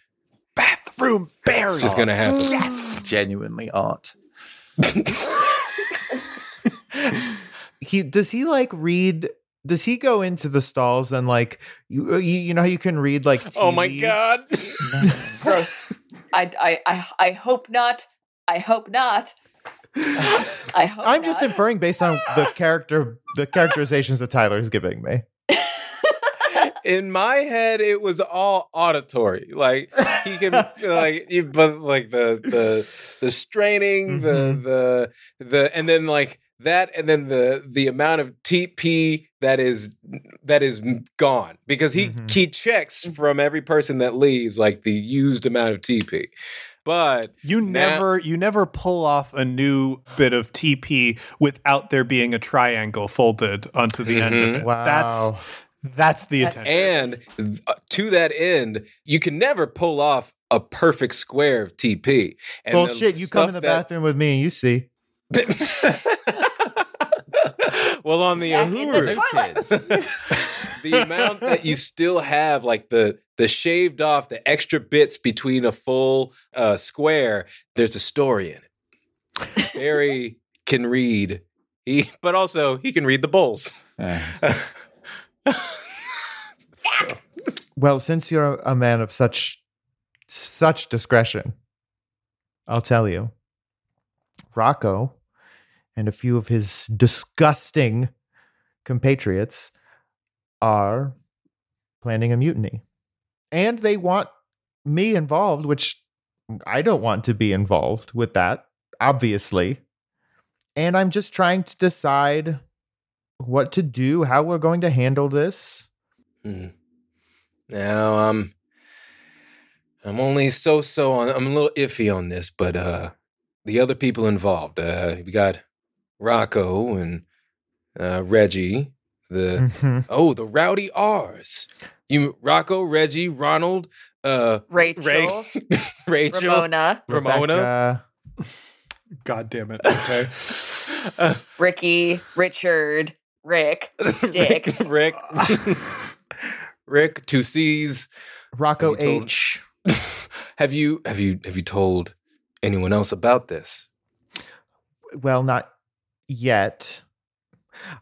Bathroom bears. It's just gonna happen. Yes, genuinely art. he does he like read does he go into the stalls and like you you, you know how you can read like tea Oh my god! Gross. I, I, I, I hope not. I hope not. I hope I'm just inferring based on the character the characterizations that Tyler's giving me. in my head it was all auditory like he can like you, but like the the the straining Mhm. the the the and then like that and then the the amount of TP that is that is gone because he Mhm. he checks mm. from every person that leaves like the used amount of TP but You Now- never you never pull off a new bit of TP without there being a triangle folded onto the end of mm-hmm. it. Wow. That's that's the That's- attention. and uh, to that end you can never pull off a perfect square of TP and the Bullshit, you come in the that- bathroom with me and you see. well, on the in the the amount that you still have, like the the shaved off, the extra bits between a full uh, square, there's a story in it. Barry can read, he, but also he can read the bowls. Well, since you're a man of such such discretion. I'll tell you. Rocco and a few of his disgusting compatriots are planning a mutiny. And they want me involved, which I don't want to be involved with that, obviously. And I'm just trying to decide what to do, how we're going to handle this. Mhm. Now I'm I'm only so so on I'm a little iffy on this, but uh the other people involved, uh we got Rocco and uh Reggie, the Mhm. oh, the rowdy R's. You Rocco, Reggie, Ronald, uh Rachel, Ray, Rachel, Ramona, Ramona. Rebecca, God damn it. Okay. uh, Ricky, Richard, Rick, Dick. Rick, Rick, two C's. Rocco Have told- H. have you have you have you told anyone else about this? Well, not yet.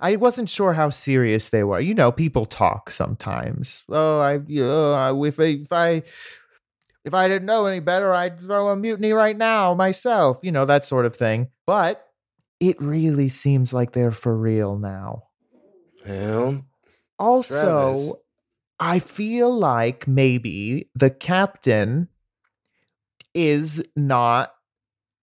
I wasn't sure how serious they were. You know, people talk sometimes. Oh, I, you know, if I, if I, if I didn't know any better, I'd throw a mutiny right now myself. You know that sort of thing. But it really seems like they're for real now. Well, Also, Travis. I feel like maybe the captain is not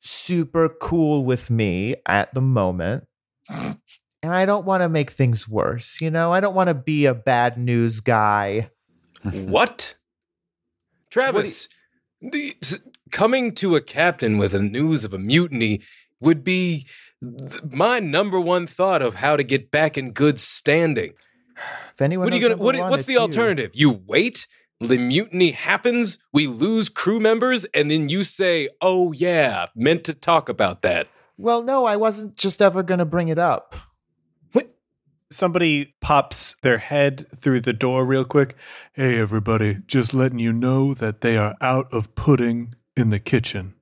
super cool with me at the moment. And I don't want to make things worse. You know, I don't want to be a bad news guy. what? Travis, the- s- coming to a captain with a news of a mutiny would be th- my number one thought of how to get back in good standing. If anyone What are you gonna? number What, one, what's it's the you. alternative? You wait. The mutiny happens. We lose crew members, and then you say, "Oh yeah, meant to talk about that." Well, no, I wasn't just ever going to bring it up. What? Somebody pops their head through the door real quick. Hey, everybody, just letting you know that they are out of pudding in the kitchen.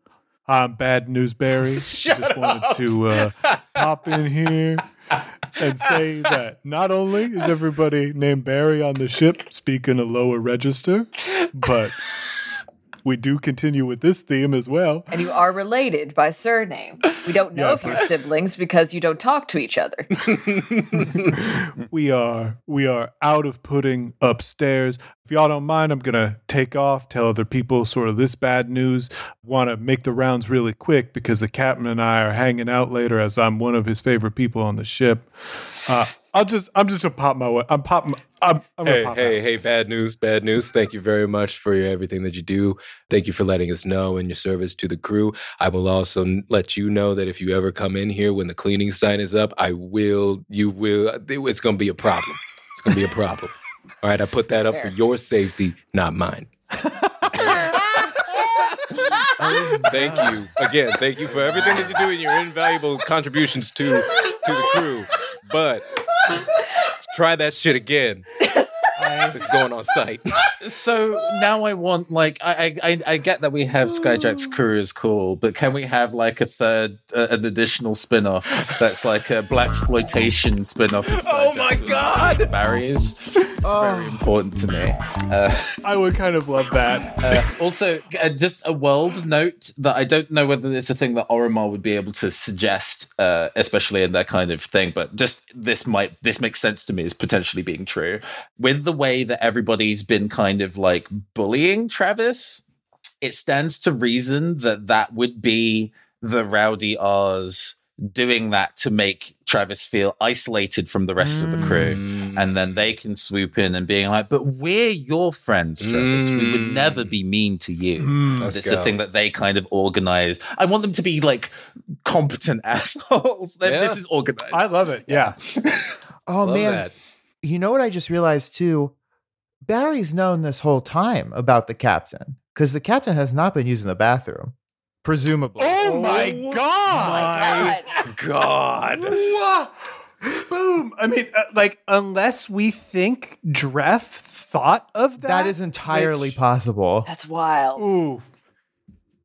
I'm Bad News Barry. Shut just wanted to uh, pop in here and say that not only is everybody named Barry on the ship speaking a lower register, but we do continue with this theme as well. and you are related by surname. We don't know Yeah. if you're siblings because you don't talk to each other. we are we are out of pudding upstairs. If y'all don't mind, I'm gonna take off, tell other people sort of this bad news. Want to make the rounds really quick because the captain and I are hanging out later, as I'm one of his favorite people on the ship. Uh, I'll just I'm just gonna pop my way. I'm popping. I'm, I'm Hey, pop hey, out. hey, bad news, bad news. Thank you very much for your, everything that you do. Thank you for letting us know and your service to the crew. I will also let you know that if you ever come in here when the cleaning sign is up, I will, you will, it's going to be a problem. It's going to be a problem. All right, I put that up for your safety, not mine. thank you again. Thank you for everything that you do and your invaluable contributions to to the crew. But try that shit again. It's going on site. So now I want like I I I- get that we have Skyjack's crew is cool, but can we have like a third uh, an additional spin-off that's like a blaxploitation spin-off? Oh my God! Barriers. It's very important to me. Uh, I would kind of love that. uh, also, uh, just a world note that I don't know whether it's a thing that Oromar would be able to suggest, uh, especially in that kind of thing. But just this might this makes sense to me as potentially being true with the way that everybody's been kind of like bullying Travis. It stands to reason that that would be the rowdy R's doing that to make Travis feel isolated from the rest of the crew Mm. and then they can swoop in and being like, "But we're your friends, Travis. We would Mm. never be mean to you." Mm. Let's it's a thing that they kind of organize. I want them to be like competent assholes. Yeah. This is organized. I love it. Yeah. Oh, Love man. that. You know what I just realized too? Barry's known this whole time about the captain because the captain has not been using the bathroom, presumably. Oh my god. God. God. Boom. I mean, uh, like, unless we think Dreff thought of that, that is entirely which- possible. That's wild. Ooh.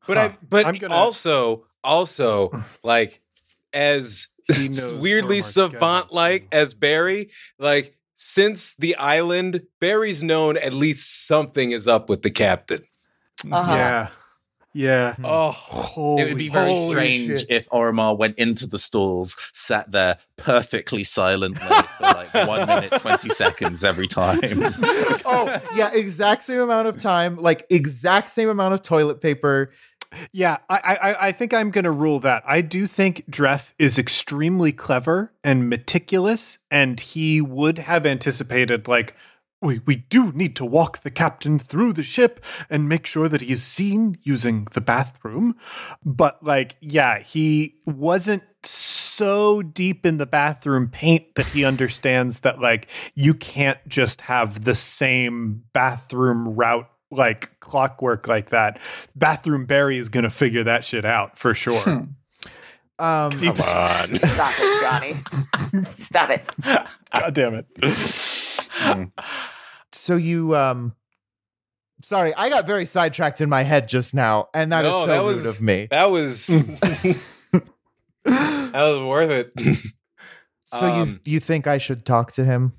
But Huh. I but I'm gonna- also also like as weirdly savant like as Barry, like since the island, Barry's known at least something is up with the captain. Uh-huh. Yeah. Yeah. Hmm. Oh, Holy, it would be very strange shit. if Oromar went into the stalls, sat there perfectly silently for like one minute, 20 seconds every time. oh yeah, exact same amount of time, like exact same amount of toilet paper. Yeah, I, I, I think I'm going to rule that. I do think Dref is extremely clever and meticulous, and he would have anticipated like. We, we do need to walk the captain through the ship and make sure that he is seen using the bathroom. But, like, yeah, he wasn't so deep in the bathroom paint that he understands that, like, you can't just have the same bathroom route like clockwork like that. Bathroom Barry is going to figure that shit out for sure. Um, Come on. Stop it, Johnny. Stop it. God damn it. so you um sorry, I got very sidetracked in my head just now, and that is No, so that rude was- of me. that was that was worth it. So you Um, you think I should talk to him?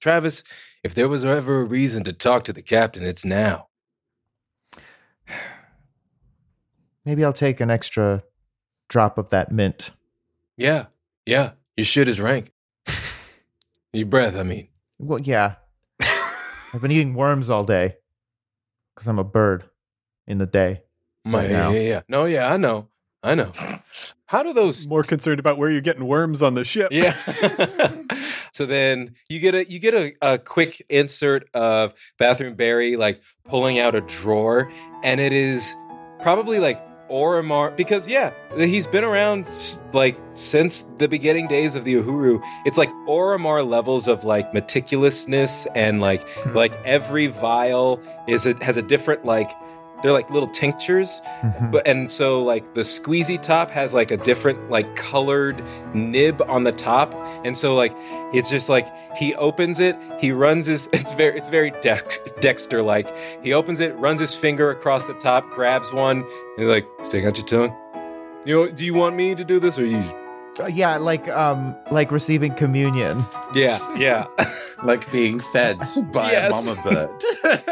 Travis, if there was ever a reason to talk to the captain, it's now. Maybe I'll take an extra drop of that mint. Yeah, yeah. Your shit is rank. Your breath, I mean. Well, yeah. I've been eating worms all day because I'm a bird in the day. My, Right yeah, yeah, yeah. No, yeah, I know. I know. How do those More concerned about where you're getting worms on the ship. Yeah. so then you get a you get a, a quick insert of bathroom Barry like pulling out a drawer, and it is probably like Oromar because yeah, he's been around like since the beginning days of the Uhuru. It's like Oromar levels of like meticulousness and like mm-hmm. like every vial is it has a different like they're like little tinctures Mhm. but and so like the squeezy top has like a different like colored nib on the top and so like it's just like he opens it he runs his it's very it's very dex, dexter like he opens it runs his finger across the top grabs one and he's like stick out your tongue you know do you want me to do this or you Uh, yeah, like um, like receiving communion. yeah yeah like being fed by Yes. a mama bird.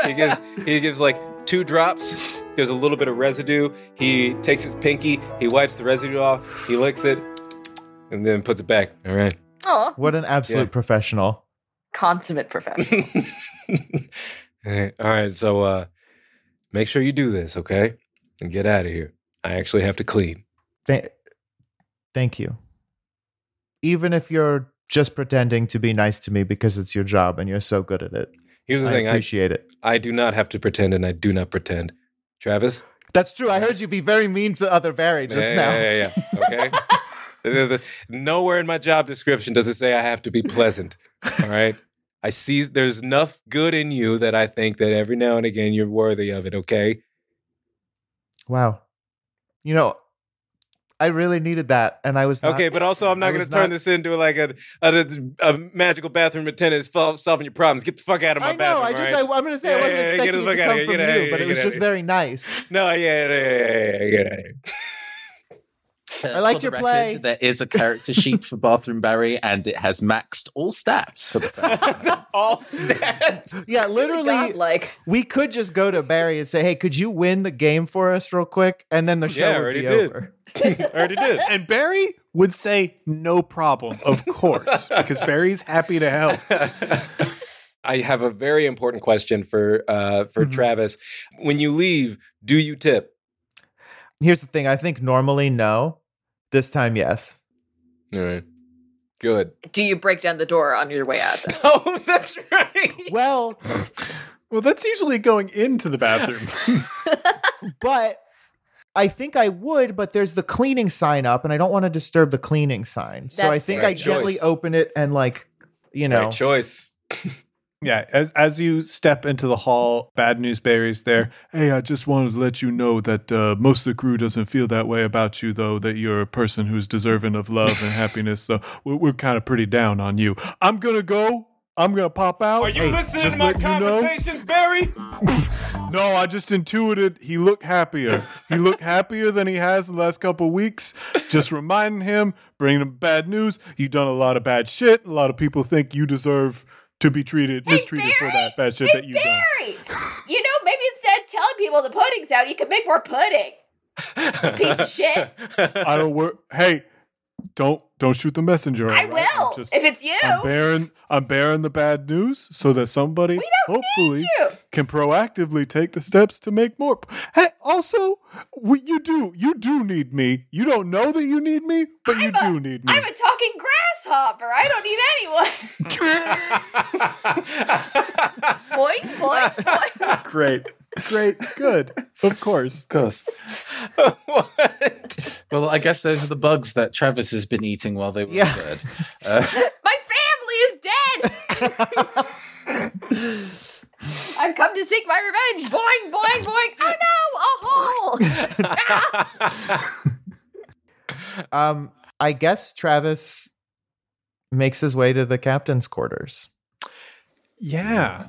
he gives he gives like two drops there's a little bit of residue he takes his pinky he wipes the residue off he licks it and then puts it back all right Oh, What an absolute Yeah. professional. consummate professional. all right, all right, so uh make sure you do this, okay? And get out of here. I actually have to clean. Th- thank you. Even if you're just pretending to be nice to me because it's your job and you're so good at it, Here's the I thing, I, appreciate it. I do not have to pretend and I do not pretend. Travis? That's true. I heard you be very mean to other Barry just yeah, now. yeah, yeah, yeah. Okay. Nowhere in my job description does it say I have to be pleasant. All right. I see there's enough good in you that I think that every now and again you're worthy of it, okay? Wow. You know, I really needed that, and I was not, Okay, but also I'm not going to turn not- this into like a, a, a magical bathroom attendant sol- solving your problems. Get the fuck out of my I know. bathroom. I just, right? I, I'm going to say I wasn't yeah, yeah, expecting it to come from you, but it was just very nice. No, yeah, yeah, yeah, yeah, yeah, get out of here. Uh, I liked for your the play. record, There is a character sheet for Bathroom Barry, and it has maxed all stats for the first time. All stats. Yeah, literally, like we could just go to Barry and say, "Hey, could you win the game for us real quick?" And then the show Yeah, would already be did. over. I already did. And Barry would say no problem, of course, because Barry's happy to help. I have a very important question for uh, for Mhm. Travis. When you leave, do you tip? Here's the thing: I think normally no, this time yes. All right. Good. do you break down the door on your way out? then? Oh, that's right. Well, Well, that's usually going into the bathroom. but I think I would, but there's the cleaning sign up, and I don't want to disturb the cleaning sign. So I think fair. I Right gently choice. open it and like, you know, Right choice. Yeah, as as you step into the hall, Bad News Barry's there. Hey, I just wanted to let you know that uh, most of the crew doesn't feel that way about you, though. That you're a person who's deserving of love and happiness. So we're, we're kind of pretty down on you. I'm gonna go. I'm gonna pop out. Are you Hey, listening just to my letting you know. conversations, Barry? No, I just intuited he looked happier. He looked happier than he has the last couple of weeks. Just reminding him, bringing him bad news. You've done a lot of bad shit. A lot of people think you deserve to be treated, mistreated for that bad shit hey that you've done. You know maybe instead tell telling people the pudding's out. You could make more pudding. You piece of shit. I don't work. Hey, don't don't shoot the messenger. I right? Will just- if it's you. I'm bearing I'm bearing the bad news so that somebody hopefully can proactively take the steps to make more. Hey, also, we, you do you do need me. You don't know that you need me, but you I'm a- do need me. I'm a talking grasshopper. I don't need anyone. boing, boing, boing. Great, great, good. Of course. Of course. what? Well, I guess those are the bugs that Travis has been eating while they were Yeah. in bed. Uh, My family is dead. I've come to seek my revenge. Boing, boing, boing. Oh no, a hole. Um, I guess Travis makes his way to the captain's quarters. Yeah.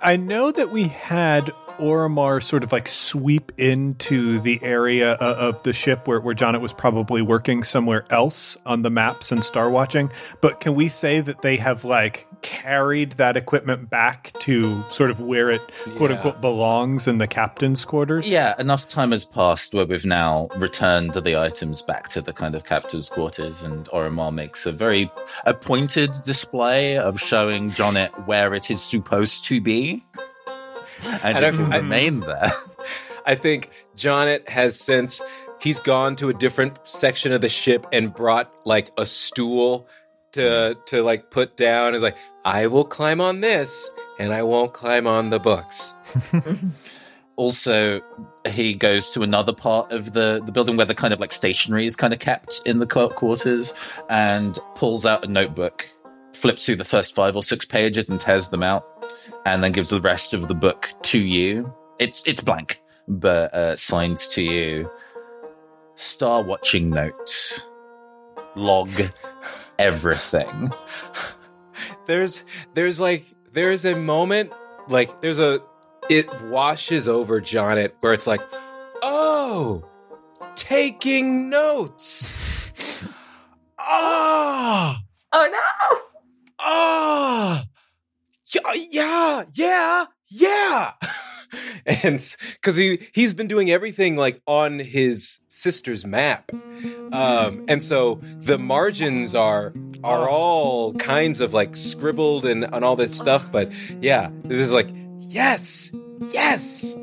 I know that we had Oromar sort of like sweep into the area o- of the ship where, where Jonet was probably working somewhere else on the maps and star watching. But can we say that they have like carried that equipment back to sort of where it quote Yeah. unquote belongs in the captain's quarters? yeah, enough time has passed where we've now returned the items back to the kind of captain's quarters, and Oromar makes a very a pointed display of showing Jonet where it is supposed to be. And And it I've- will I- remain there. I think Jonet has since he's gone to a different section of the ship and brought like a stool to to like put down and like I will climb on this and I won't climb on the books. also he goes to another part of the, the building where the kind of like stationery is kind of kept in the quarters and pulls out a notebook flips through the first five or six pages and tears them out and then gives the rest of the book to you it's it's blank but uh, signed to you star watching notes log everything There's there's like there's a moment like there's a it washes over Jonet where it's like, oh, taking notes. Ah. Oh no. ah, yeah, yeah, yeah, yeah. and because he he's been doing everything like on his sister's map, um, and so the margins are are all kinds of like scribbled and and all this stuff. But yeah, this is like yes, yes.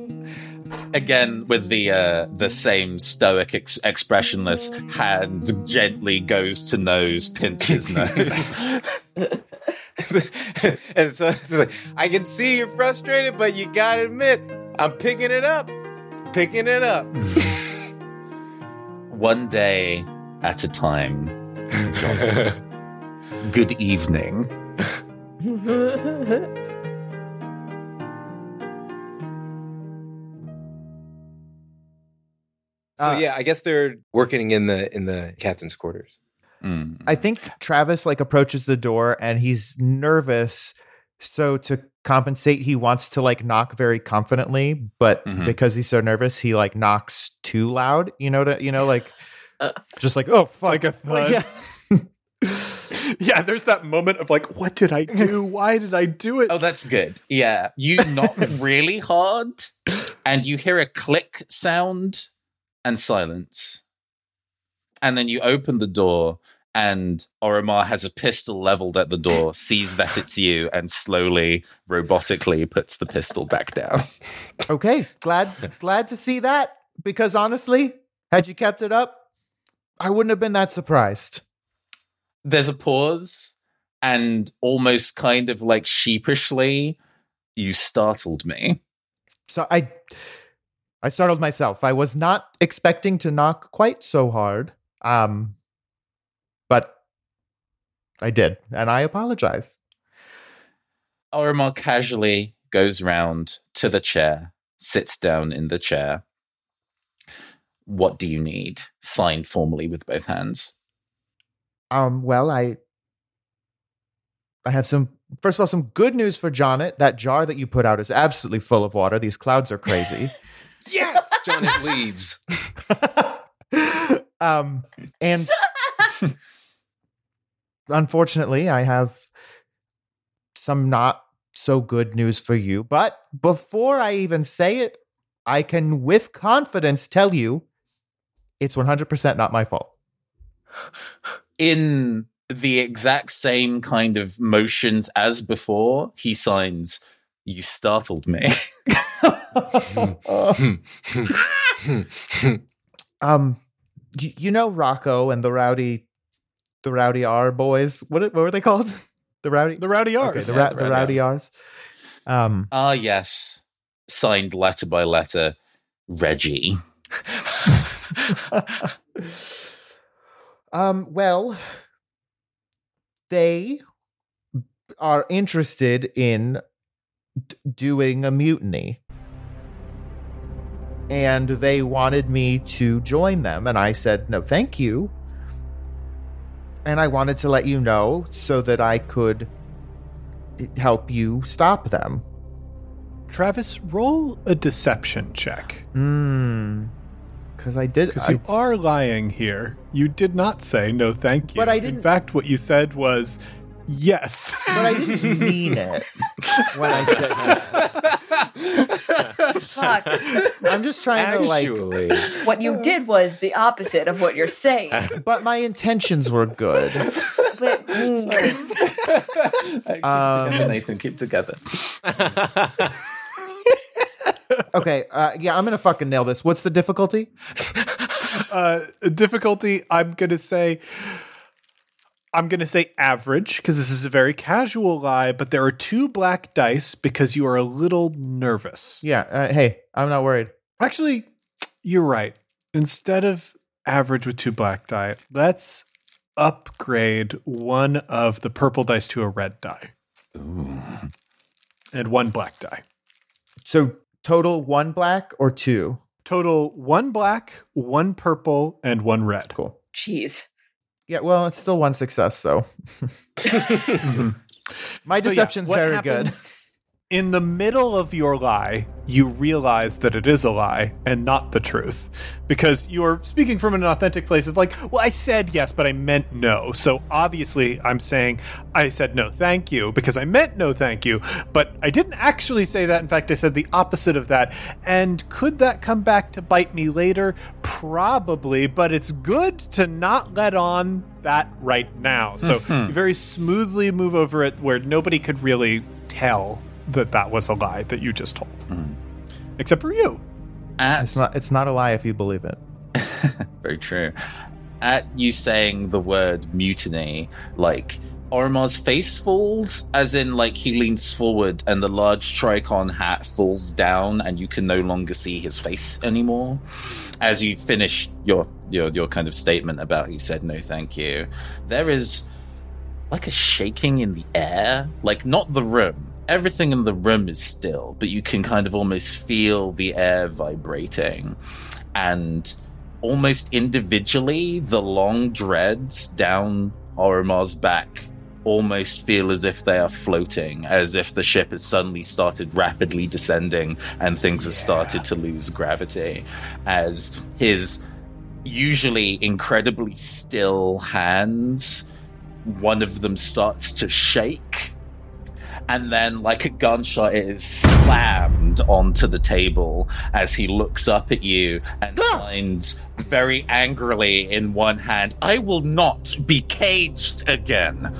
Again with the uh the same stoic ex- expressionless hand gently goes to nose pinches nose. And so it's like, I can see you're frustrated, but you gotta admit, I'm picking it up, picking it up. one day at a time good evening So Uh, yeah, I guess they're working in the in the captain's quarters. Mm. I think Travis like approaches the door and he's nervous. So to compensate, he wants to like knock very confidently, but Mhm. because he's so nervous, he like knocks too loud. You know, to, you know, like just like oh fuck, Like a thud. yeah. yeah, there's that moment of like, what did I do? Why did I do it? oh that's good yeah you knock really hard and you hear a click sound and silence and then you open the door and Oromar has a pistol leveled at the door, sees that it's you, and slowly, robotically puts the pistol back down. Okay, glad glad to see that because honestly, had you kept it up, I wouldn't have been that surprised. There's a pause, and almost kind of like sheepishly, you startled me. So I I startled myself. I was not expecting to knock quite so hard. Um but I did, and I apologize. Oromar casually goes round to the chair, sits down in the chair. What do you need? Signed formally with both hands. Um well, I I have some first of all some good news for Jonet. That jar that you put out is absolutely full of water. These clouds are crazy. Yes, Jonet leaves. um, and unfortunately, I have some not so good news for you. But before I even say it, I can with confidence tell you it's 100% not my fault. In the exact same kind of motions as before, he signs, You startled me. Um, you, you know Rocco and the rowdy, the rowdy R boys. What what were they called? The rowdy, The Rowdy okay, R's. the, ra- the rowdy Rowdy R's. Um, ah, yes. Signed letter by letter, Reggie. um, well, they are interested in d- doing a mutiny. And they wanted me to join them. And I said, no, thank you. And I wanted to let you know so that I could help you stop them. Travis, roll a deception check. Hmm. Because I did. Because I- you are lying here. You did not say no thank you. But I didn't- In fact, what you said was yes. but I didn't mean it when I said that. Fuck. I'm just trying to like what you did was the opposite of what you're saying. but my intentions were good. But mm, keep Um, together, Nathan, keep together. Okay, uh, yeah, I'm gonna fucking nail this. What's the difficulty? uh, difficulty, I'm going to say. I'm going to say average because this is a very casual lie, but there are two black dice because you are a little nervous. Yeah, uh, hey, I'm not worried. Actually, you're right. Instead of average with two black die, let's upgrade one of the purple dice to a red die and one black die. So total one black or two? Total one black, one purple, and one red. Cool. jeez. Yeah, well, it's still one success, so. My So, yeah, deception's what very happens In the middle of your lie, you realize that it is a lie and not the truth because you're speaking from an authentic place of like, well, I said yes, but I meant no. So obviously, I'm saying I said no, thank you, because I meant no, thank you, but I didn't actually say that. In fact, I said the opposite of that. And could that come back to bite me later? Probably, but it's good to not let on that right now. So hmm. you very smoothly move over it where nobody could really tell that that was a lie that you just told, except for you. At, It's not. It's not a lie if you believe it. Very true. At you saying the word mutiny, like Oromar's face falls, as in like he leans forward and the large tricorn hat falls down, and you can no longer see his face anymore. As you finish your your your kind of statement about you said no, thank you. There is like a shaking in the air, like not the room. Everything in the room is still, but you can kind of almost feel the air vibrating. And almost individually, the long dreads down Oromar's back almost feel as if they are floating, as if the ship has suddenly started rapidly descending and things have started to lose gravity. As his usually incredibly still hands, one of them starts to shake. And then, like a gunshot, it is slammed onto the table as he looks up at you and ah! finds very angrily in one hand, I will not be caged again.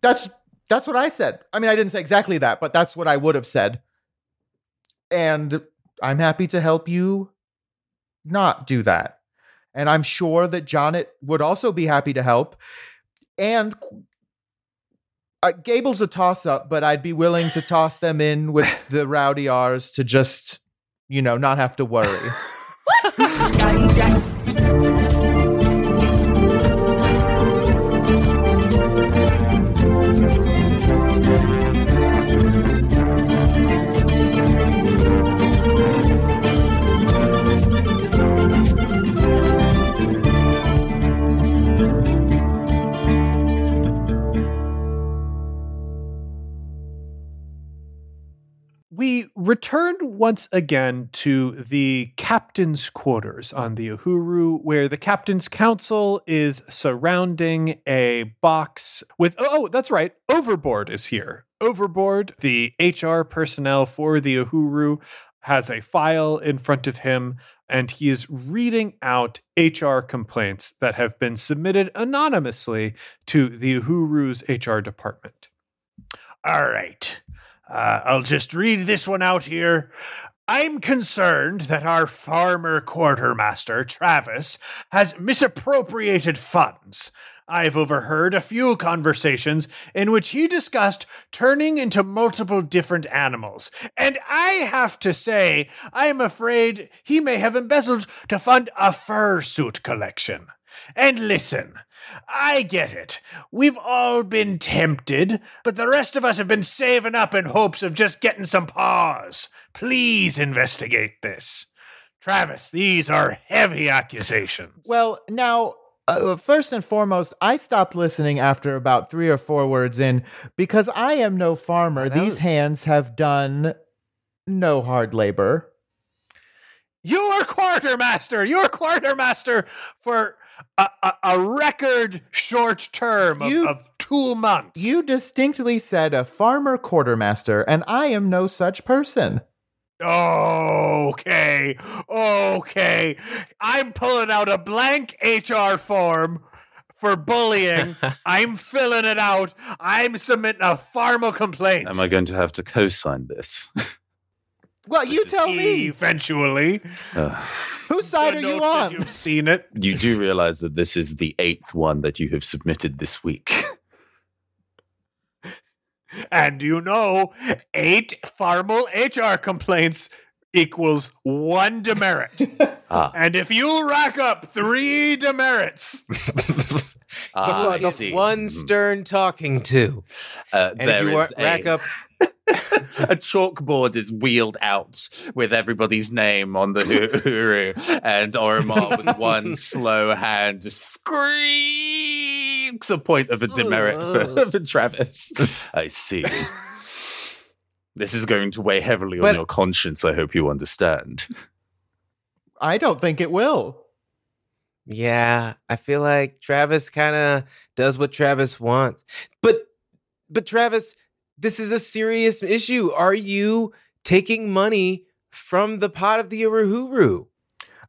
That's that's what I said. I mean, I didn't say exactly that, but that's what I would have said. And I'm happy to help you not do that. And I'm sure that Jonet would also be happy to help. And uh, Gable's a toss up, but I'd be willing to toss them in with the rowdy R's to just, you know, not have to worry. Scotty Jackson. We return once again to the captain's quarters on the Uhuru, where the captain's council is surrounding a box with. Oh, oh that's right. Overboard is here. Overboard, the HR personnel for the Uhuru, has a file in front of him and he is reading out HR complaints that have been submitted anonymously to the Uhuru's HR department. All right. Uh, I'll just read this one out here. I'm concerned that our farmer quartermaster, Travis, has misappropriated funds. I've overheard a few conversations in which he discussed turning into multiple different animals. And I have to say, I'm afraid he may have embezzled to fund a fursuit collection. And listen, I get it. We've all been tempted, but the rest of us have been saving up in hopes of just getting some paws. Please investigate this. Travis, these are heavy accusations. Well, now, uh, first and foremost, I stopped listening after about three or four words in because I am no farmer. These was- hands have done no hard labor. You're quartermaster. You're quartermaster for a, a, a record short term of, You- of two months. You distinctly said a farmer quartermaster, and I am no such person. Okay. Okay. I'm pulling out a blank HR form for bullying. I'm filling it out. I'm submitting a formal complaint. Am I going to have to co-sign this? Well, you This is tell me. Eventually. Ugh. Whose side are you on? You've seen it. you do realize that this is the eighth one that you have submitted this week. And you know, eight formal HR complaints equals one demerit. ah, and if you rack up three demerits, ah, I the see. one Mhm. stern talking to. Uh, And there if you is wa- rack a- up a chalkboard is wheeled out with everybody's name on the Uhuru, and Oromar with one slow hand squeaks a point of a demerit for, for Travis. I see. This is going to weigh heavily on your conscience. I hope you understand. I don't think it will. Yeah, I feel like Travis kind of does what Travis wants. But but Travis, this is a serious issue. Are you taking money from the pot of the Uruhuru?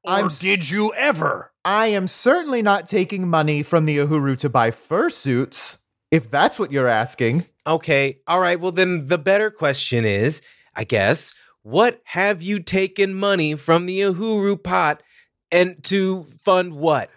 I'm or did you ever? I am certainly not taking money from the Uhuru to buy fursuits, if that's what you're asking. Okay, all right. Well, then the better question is, I guess, what have you taken money from the Uhuru pot and to fund what?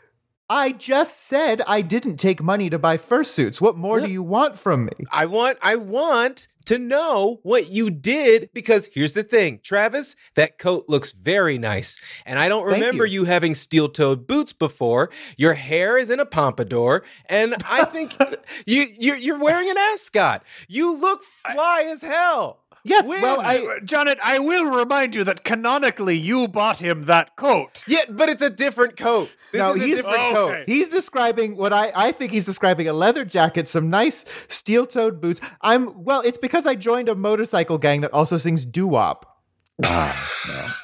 I just said I didn't take money to buy fursuits. What more do you want from me? I want I want to know what you did because here's the thing, Travis, that coat looks very nice. And I don't remember you. you. having steel-toed boots before. Your hair is in a pompadour, and I think you you're, you're wearing an ascot. You look fly as hell. Yes, When? well, I Jonet, I will remind you that canonically you bought him that coat. Yeah, but it's a different coat. This No, is a he's- different oh, Okay. coat. He's describing what I, I think he's describing a leather jacket, some nice steel toed boots. I'm, well, it's because I joined a motorcycle gang that also sings doo wop. Ah,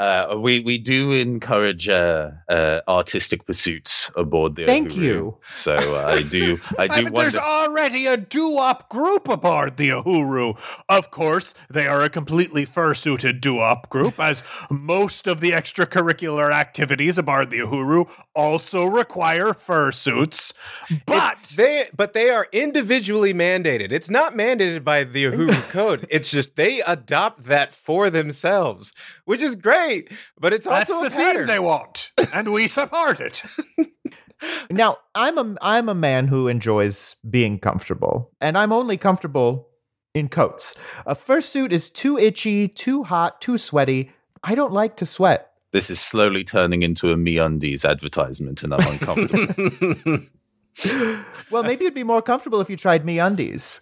Uh, we we do encourage uh, uh, artistic pursuits aboard the. Thank Uhuru. you. So uh, I do I do but there's wonder. already a doo-wop group aboard the Uhuru. Of course, they are a completely fursuited doo-wop group, as most of the extracurricular activities aboard the Uhuru also require fursuits. But They but they are individually mandated. It's not mandated by the Uhuru code. It's just they adopt that for themselves, which is great. But it's that's also the a theme they want, and we support it. Now, I'm a, I'm a man who enjoys being comfortable, and I'm only comfortable in coats. A fursuit is too itchy, too hot, too sweaty. I don't like to sweat. This is slowly turning into a MeUndies advertisement, and I'm uncomfortable. Well, maybe you'd be more comfortable if you tried MeUndies.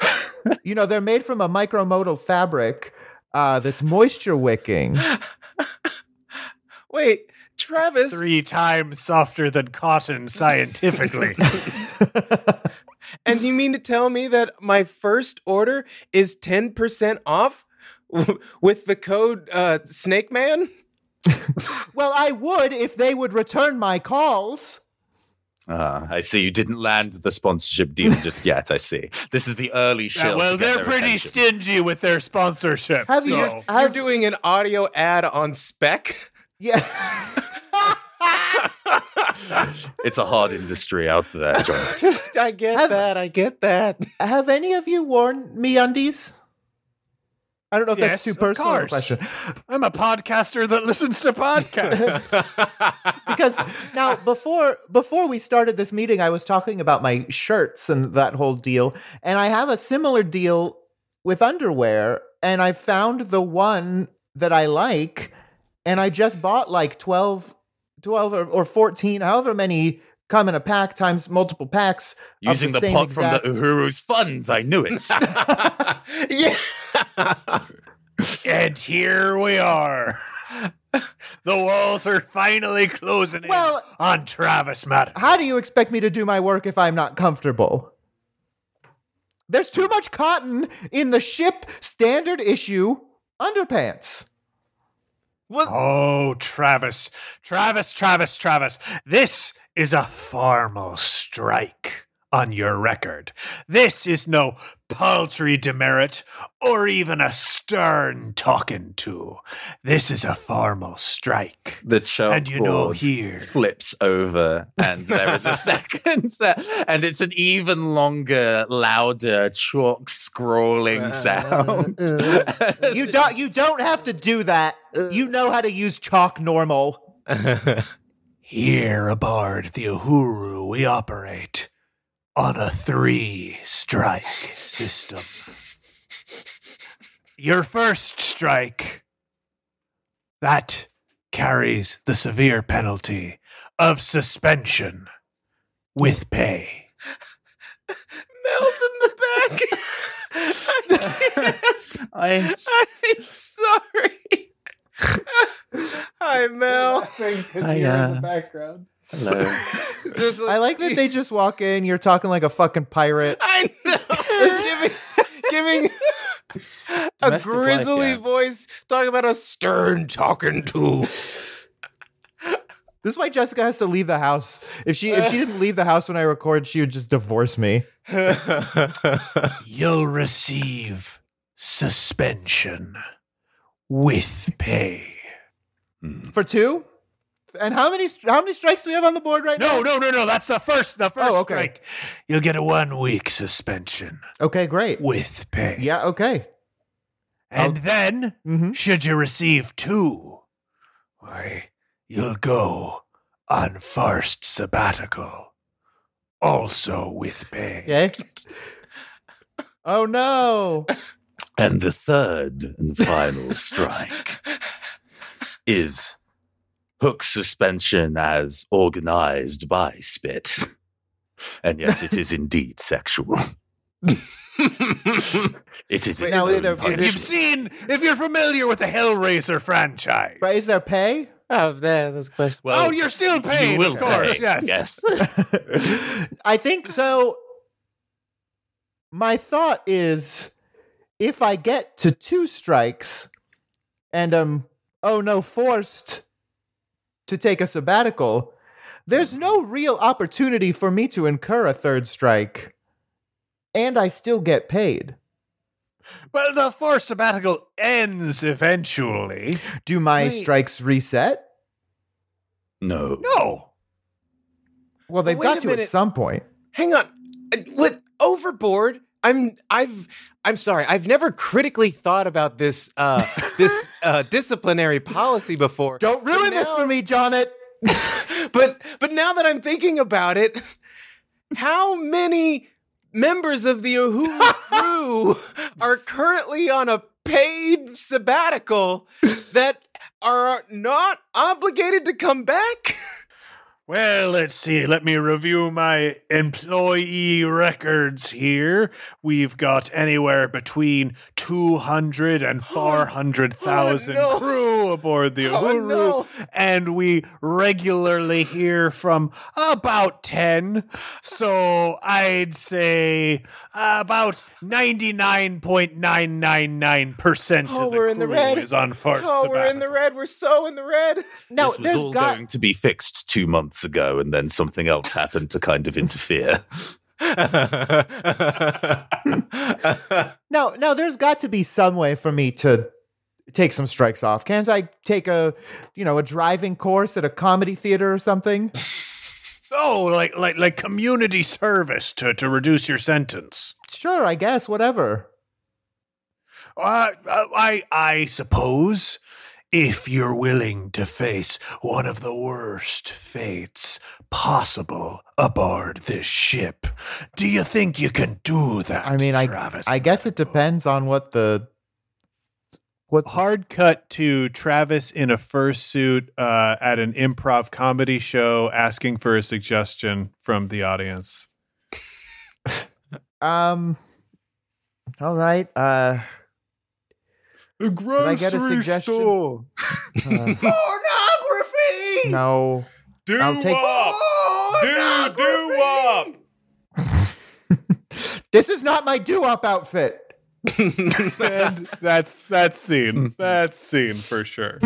you know, they're made from a micromodal fabric uh, that's moisture wicking. Wait, Travis. Three times softer than cotton scientifically. And you mean to tell me that my first order is 10% off? with the code uh, Snake Man? Well, I would if they would return my calls. Ah, I see. You didn't land the sponsorship deal just yet. I see. This is the early Yeah, well, they're pretty attention. stingy with their sponsorship. Have you- so. I've- You're doing an audio ad on spec? Yeah. It's a hard industry out there, John. I get Have- that. I get that. Have any of you worn MeUndies? I don't know if Yes, that's too personal a question. I'm a podcaster that listens to podcasts. because now before before we started this meeting i was talking about my shirts and that whole deal and i have a similar deal with underwear and i found the one that i like and i just bought like 12 12 or, or 14 however many come in a pack times multiple packs Using the, same pot from the exact- Uhuru's funds, I knew it. yeah. and here we are. The walls are finally closing in Well- on Travis Madden. how do you expect me to do my work if i'm not comfortable there's too much cotton in the ship standard issue underpants What? Oh, Travis, Travis, Travis, Travis. This is a formal strike on your record. This is no paltry demerit or even a stern talking to. This is a formal strike. The chalkboard And you know here- flips over, and there is a second set, and it's an even longer, louder chalk scrolling uh, sound. Uh, uh. You don't you don't have to do that. You know how to use chalk normal. Here aboard the Uhuru, we operate on a three strike system. Your first strike, that carries the severe penalty of suspension with pay. Mel's in the back. I I'm sorry. Hi, Mel. I, uh, background. Hello. Just I like that they just walk in, you're talking like a fucking pirate. I know. giving giving a Domestic life, grizzly yeah. voice, talking about a stern talking to. This is why Jessica has to leave the house. If she if she didn't leave the house when I record, she would just divorce me. You'll receive suspension with pay. For two? And how many how many strikes do we have on the board right No, now? no, no, no. No. That's the first. The first Oh, okay. strike. You'll get a one week suspension Okay, great. with pay. Yeah, okay. And then, Mhm. should you receive two, why, you'll go on first sabbatical, also with pay. Okay. Oh no. And the third and final strike is hook suspension as organized by Spit. And yes, it is indeed sexual. it is Wait, now own either- If is it- you've seen, if you're familiar with the Hellraiser franchise, But is there pay? Oh, there, that's question. oh, you're still paying, you will of course. pay. Yes. yes. I think so. My thought is if I get to two strikes and um oh no forced to take a sabbatical, there's no real opportunity for me to incur a third strike. And I still get paid. Well, the forced sabbatical ends eventually. Do my Wait. strikes reset? No. No. Well, they've Wait got a to at some point. Hang on. Uh, What overboard? I'm I've I'm sorry. I've never critically thought about this uh this uh disciplinary policy before. Don't ruin But this for me, Jonet. but but now that I'm thinking about it, how many members of the Uhuru crew are currently on a paid sabbatical that are not obligated to come back? Well, let's see. Let me review my employee records here. We've got anywhere between 200 and 400,000 Oh, no. crew aboard the Oh, Uhuru. no. And we regularly hear from about 10. So I'd say about 99.999% Oh, of the we're in the crew red. is on forced Oh, we're in the red. We're so in the red. No, this was all got going to be fixed two months ago, and then something else happened to kind of interfere. no, no. There's got to be some way for me to take some strikes off. Can't I take a, you know, a driving course at a comedy theater or something? Oh, like like like community service to to reduce your sentence. Sure, I guess. Whatever. Uh, uh, I I suppose if you're willing to face one of the worst fates possible aboard this ship, do you think you can do that? I mean, I I guess it depends on what the what Hard cut to Travis in a fursuit uh, at an improv comedy show, asking for a suggestion from the audience. um. All right. Uh. A I get a suggestion? store. uh, Pornography. no. Do I'll take- up. Do do up. This is not my do-up outfit. and that's that's scene. That's scene for sure.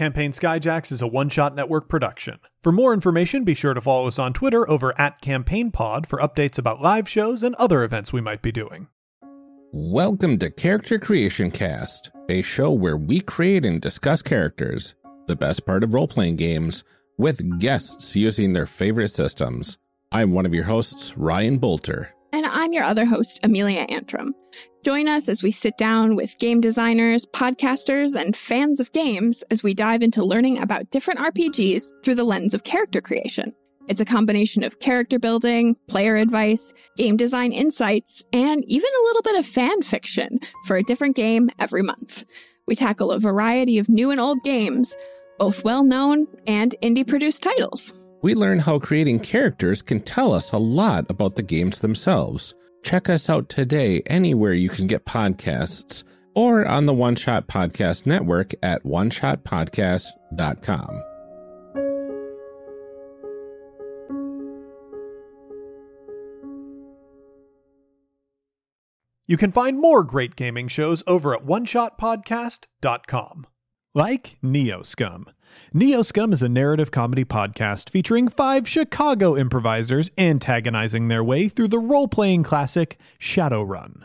Campaign Skyjacks is a one-shot network production. For more information, be sure to follow us on Twitter over at CampaignPod for updates about live shows and other events we might be doing. Welcome to Character Creation Cast, a show where we create and discuss characters, the best part of role playing games, with guests using their favorite systems. I'm one of your hosts, Ryan Boelter. And I'm your other host, Amelia Antrim. Join us as we sit down with game designers, podcasters, and fans of games as we dive into learning about different RPGs through the lens of character creation. It's a combination of character building, player advice, game design insights, and even a little bit of fan fiction for a different game every month. We tackle a variety of new and old games, both well known and indie produced titles. We learn how creating characters can tell us a lot about the games themselves. Check us out today anywhere you can get podcasts or on the One Shot Podcast Network at oneshotpodcast.com. You can find more great gaming shows over at oneshotpodcast.com. Like Neoscum. Neoscum is a narrative comedy podcast featuring five Chicago improvisers antagonizing their way through the role playing classic Shadowrun.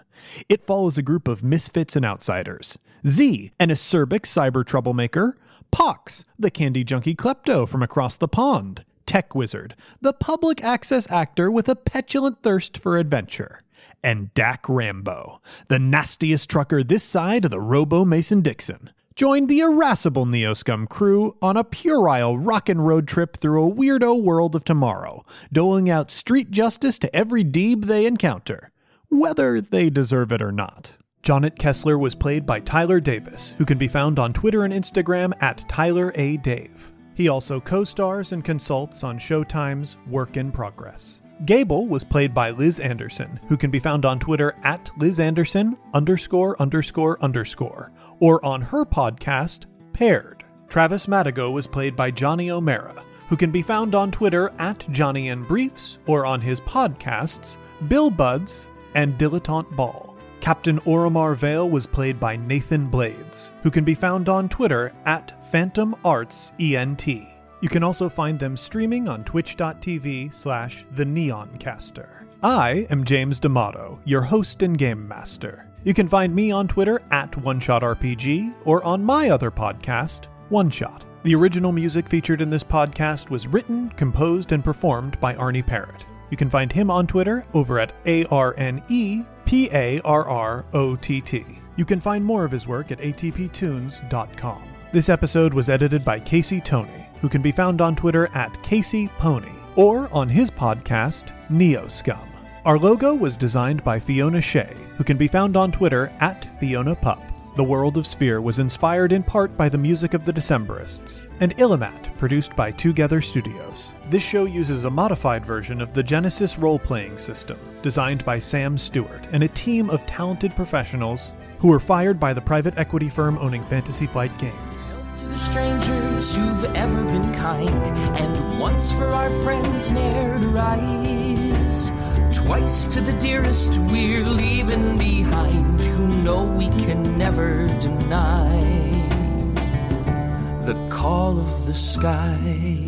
It follows a group of misfits and outsiders Z, an acerbic cyber troublemaker, Pox, the candy junkie klepto from across the pond, Tech Wizard, the public access actor with a petulant thirst for adventure, and Dak Rambo, the nastiest trucker this side of the Robo Mason Dixon. Join the irascible Neoscum crew on a puerile rockin' road trip through a weirdo world of tomorrow, doling out street justice to every deeb they encounter, whether they deserve it or not. Jonet Kessler was played by Tyler Davis, who can be found on Twitter and Instagram at Tyler A. Dave. He also co stars and consults on Showtime's Work in Progress. Gable was played by Liz Anderson, who can be found on Twitter at Liz Anderson underscore underscore underscore, or on her podcast, Paired. Travis Madigo was played by Johnny O'Mara, who can be found on Twitter at Johnny Briefs, or on his podcasts, Bill Buds and Dilettante Ball. Captain Oromar Vale was played by Nathan Blades, who can be found on Twitter at Phantom Arts ENT. You can also find them streaming on twitch.tv slash the neoncaster. I am James D'Amato, your host and game master. You can find me on Twitter at OneShotRPG or on my other podcast, One Shot. The original music featured in this podcast was written, composed, and performed by Arne Parrott. You can find him on Twitter over at A R N E P A R R O T T. You can find more of his work at atptunes.com. This episode was edited by Casey Tony, who can be found on Twitter at Casey Pony or on his podcast, Neo Scum. Our logo was designed by Fiona Shea, who can be found on Twitter at Fiona Pup. The World of Sphere was inspired in part by the music of the Decemberists, and Illimat, produced by Twogether Studios. This show uses a modified version of the Genesys role playing system, designed by Sam Stewart and a team of talented professionals who were fired by the private equity firm owning Fantasy Flight Games. To strangers who've ever been kind, and once for our friends ne'er to rise. Twice to the dearest we're leaving behind, who know we can never deny the call of the sky.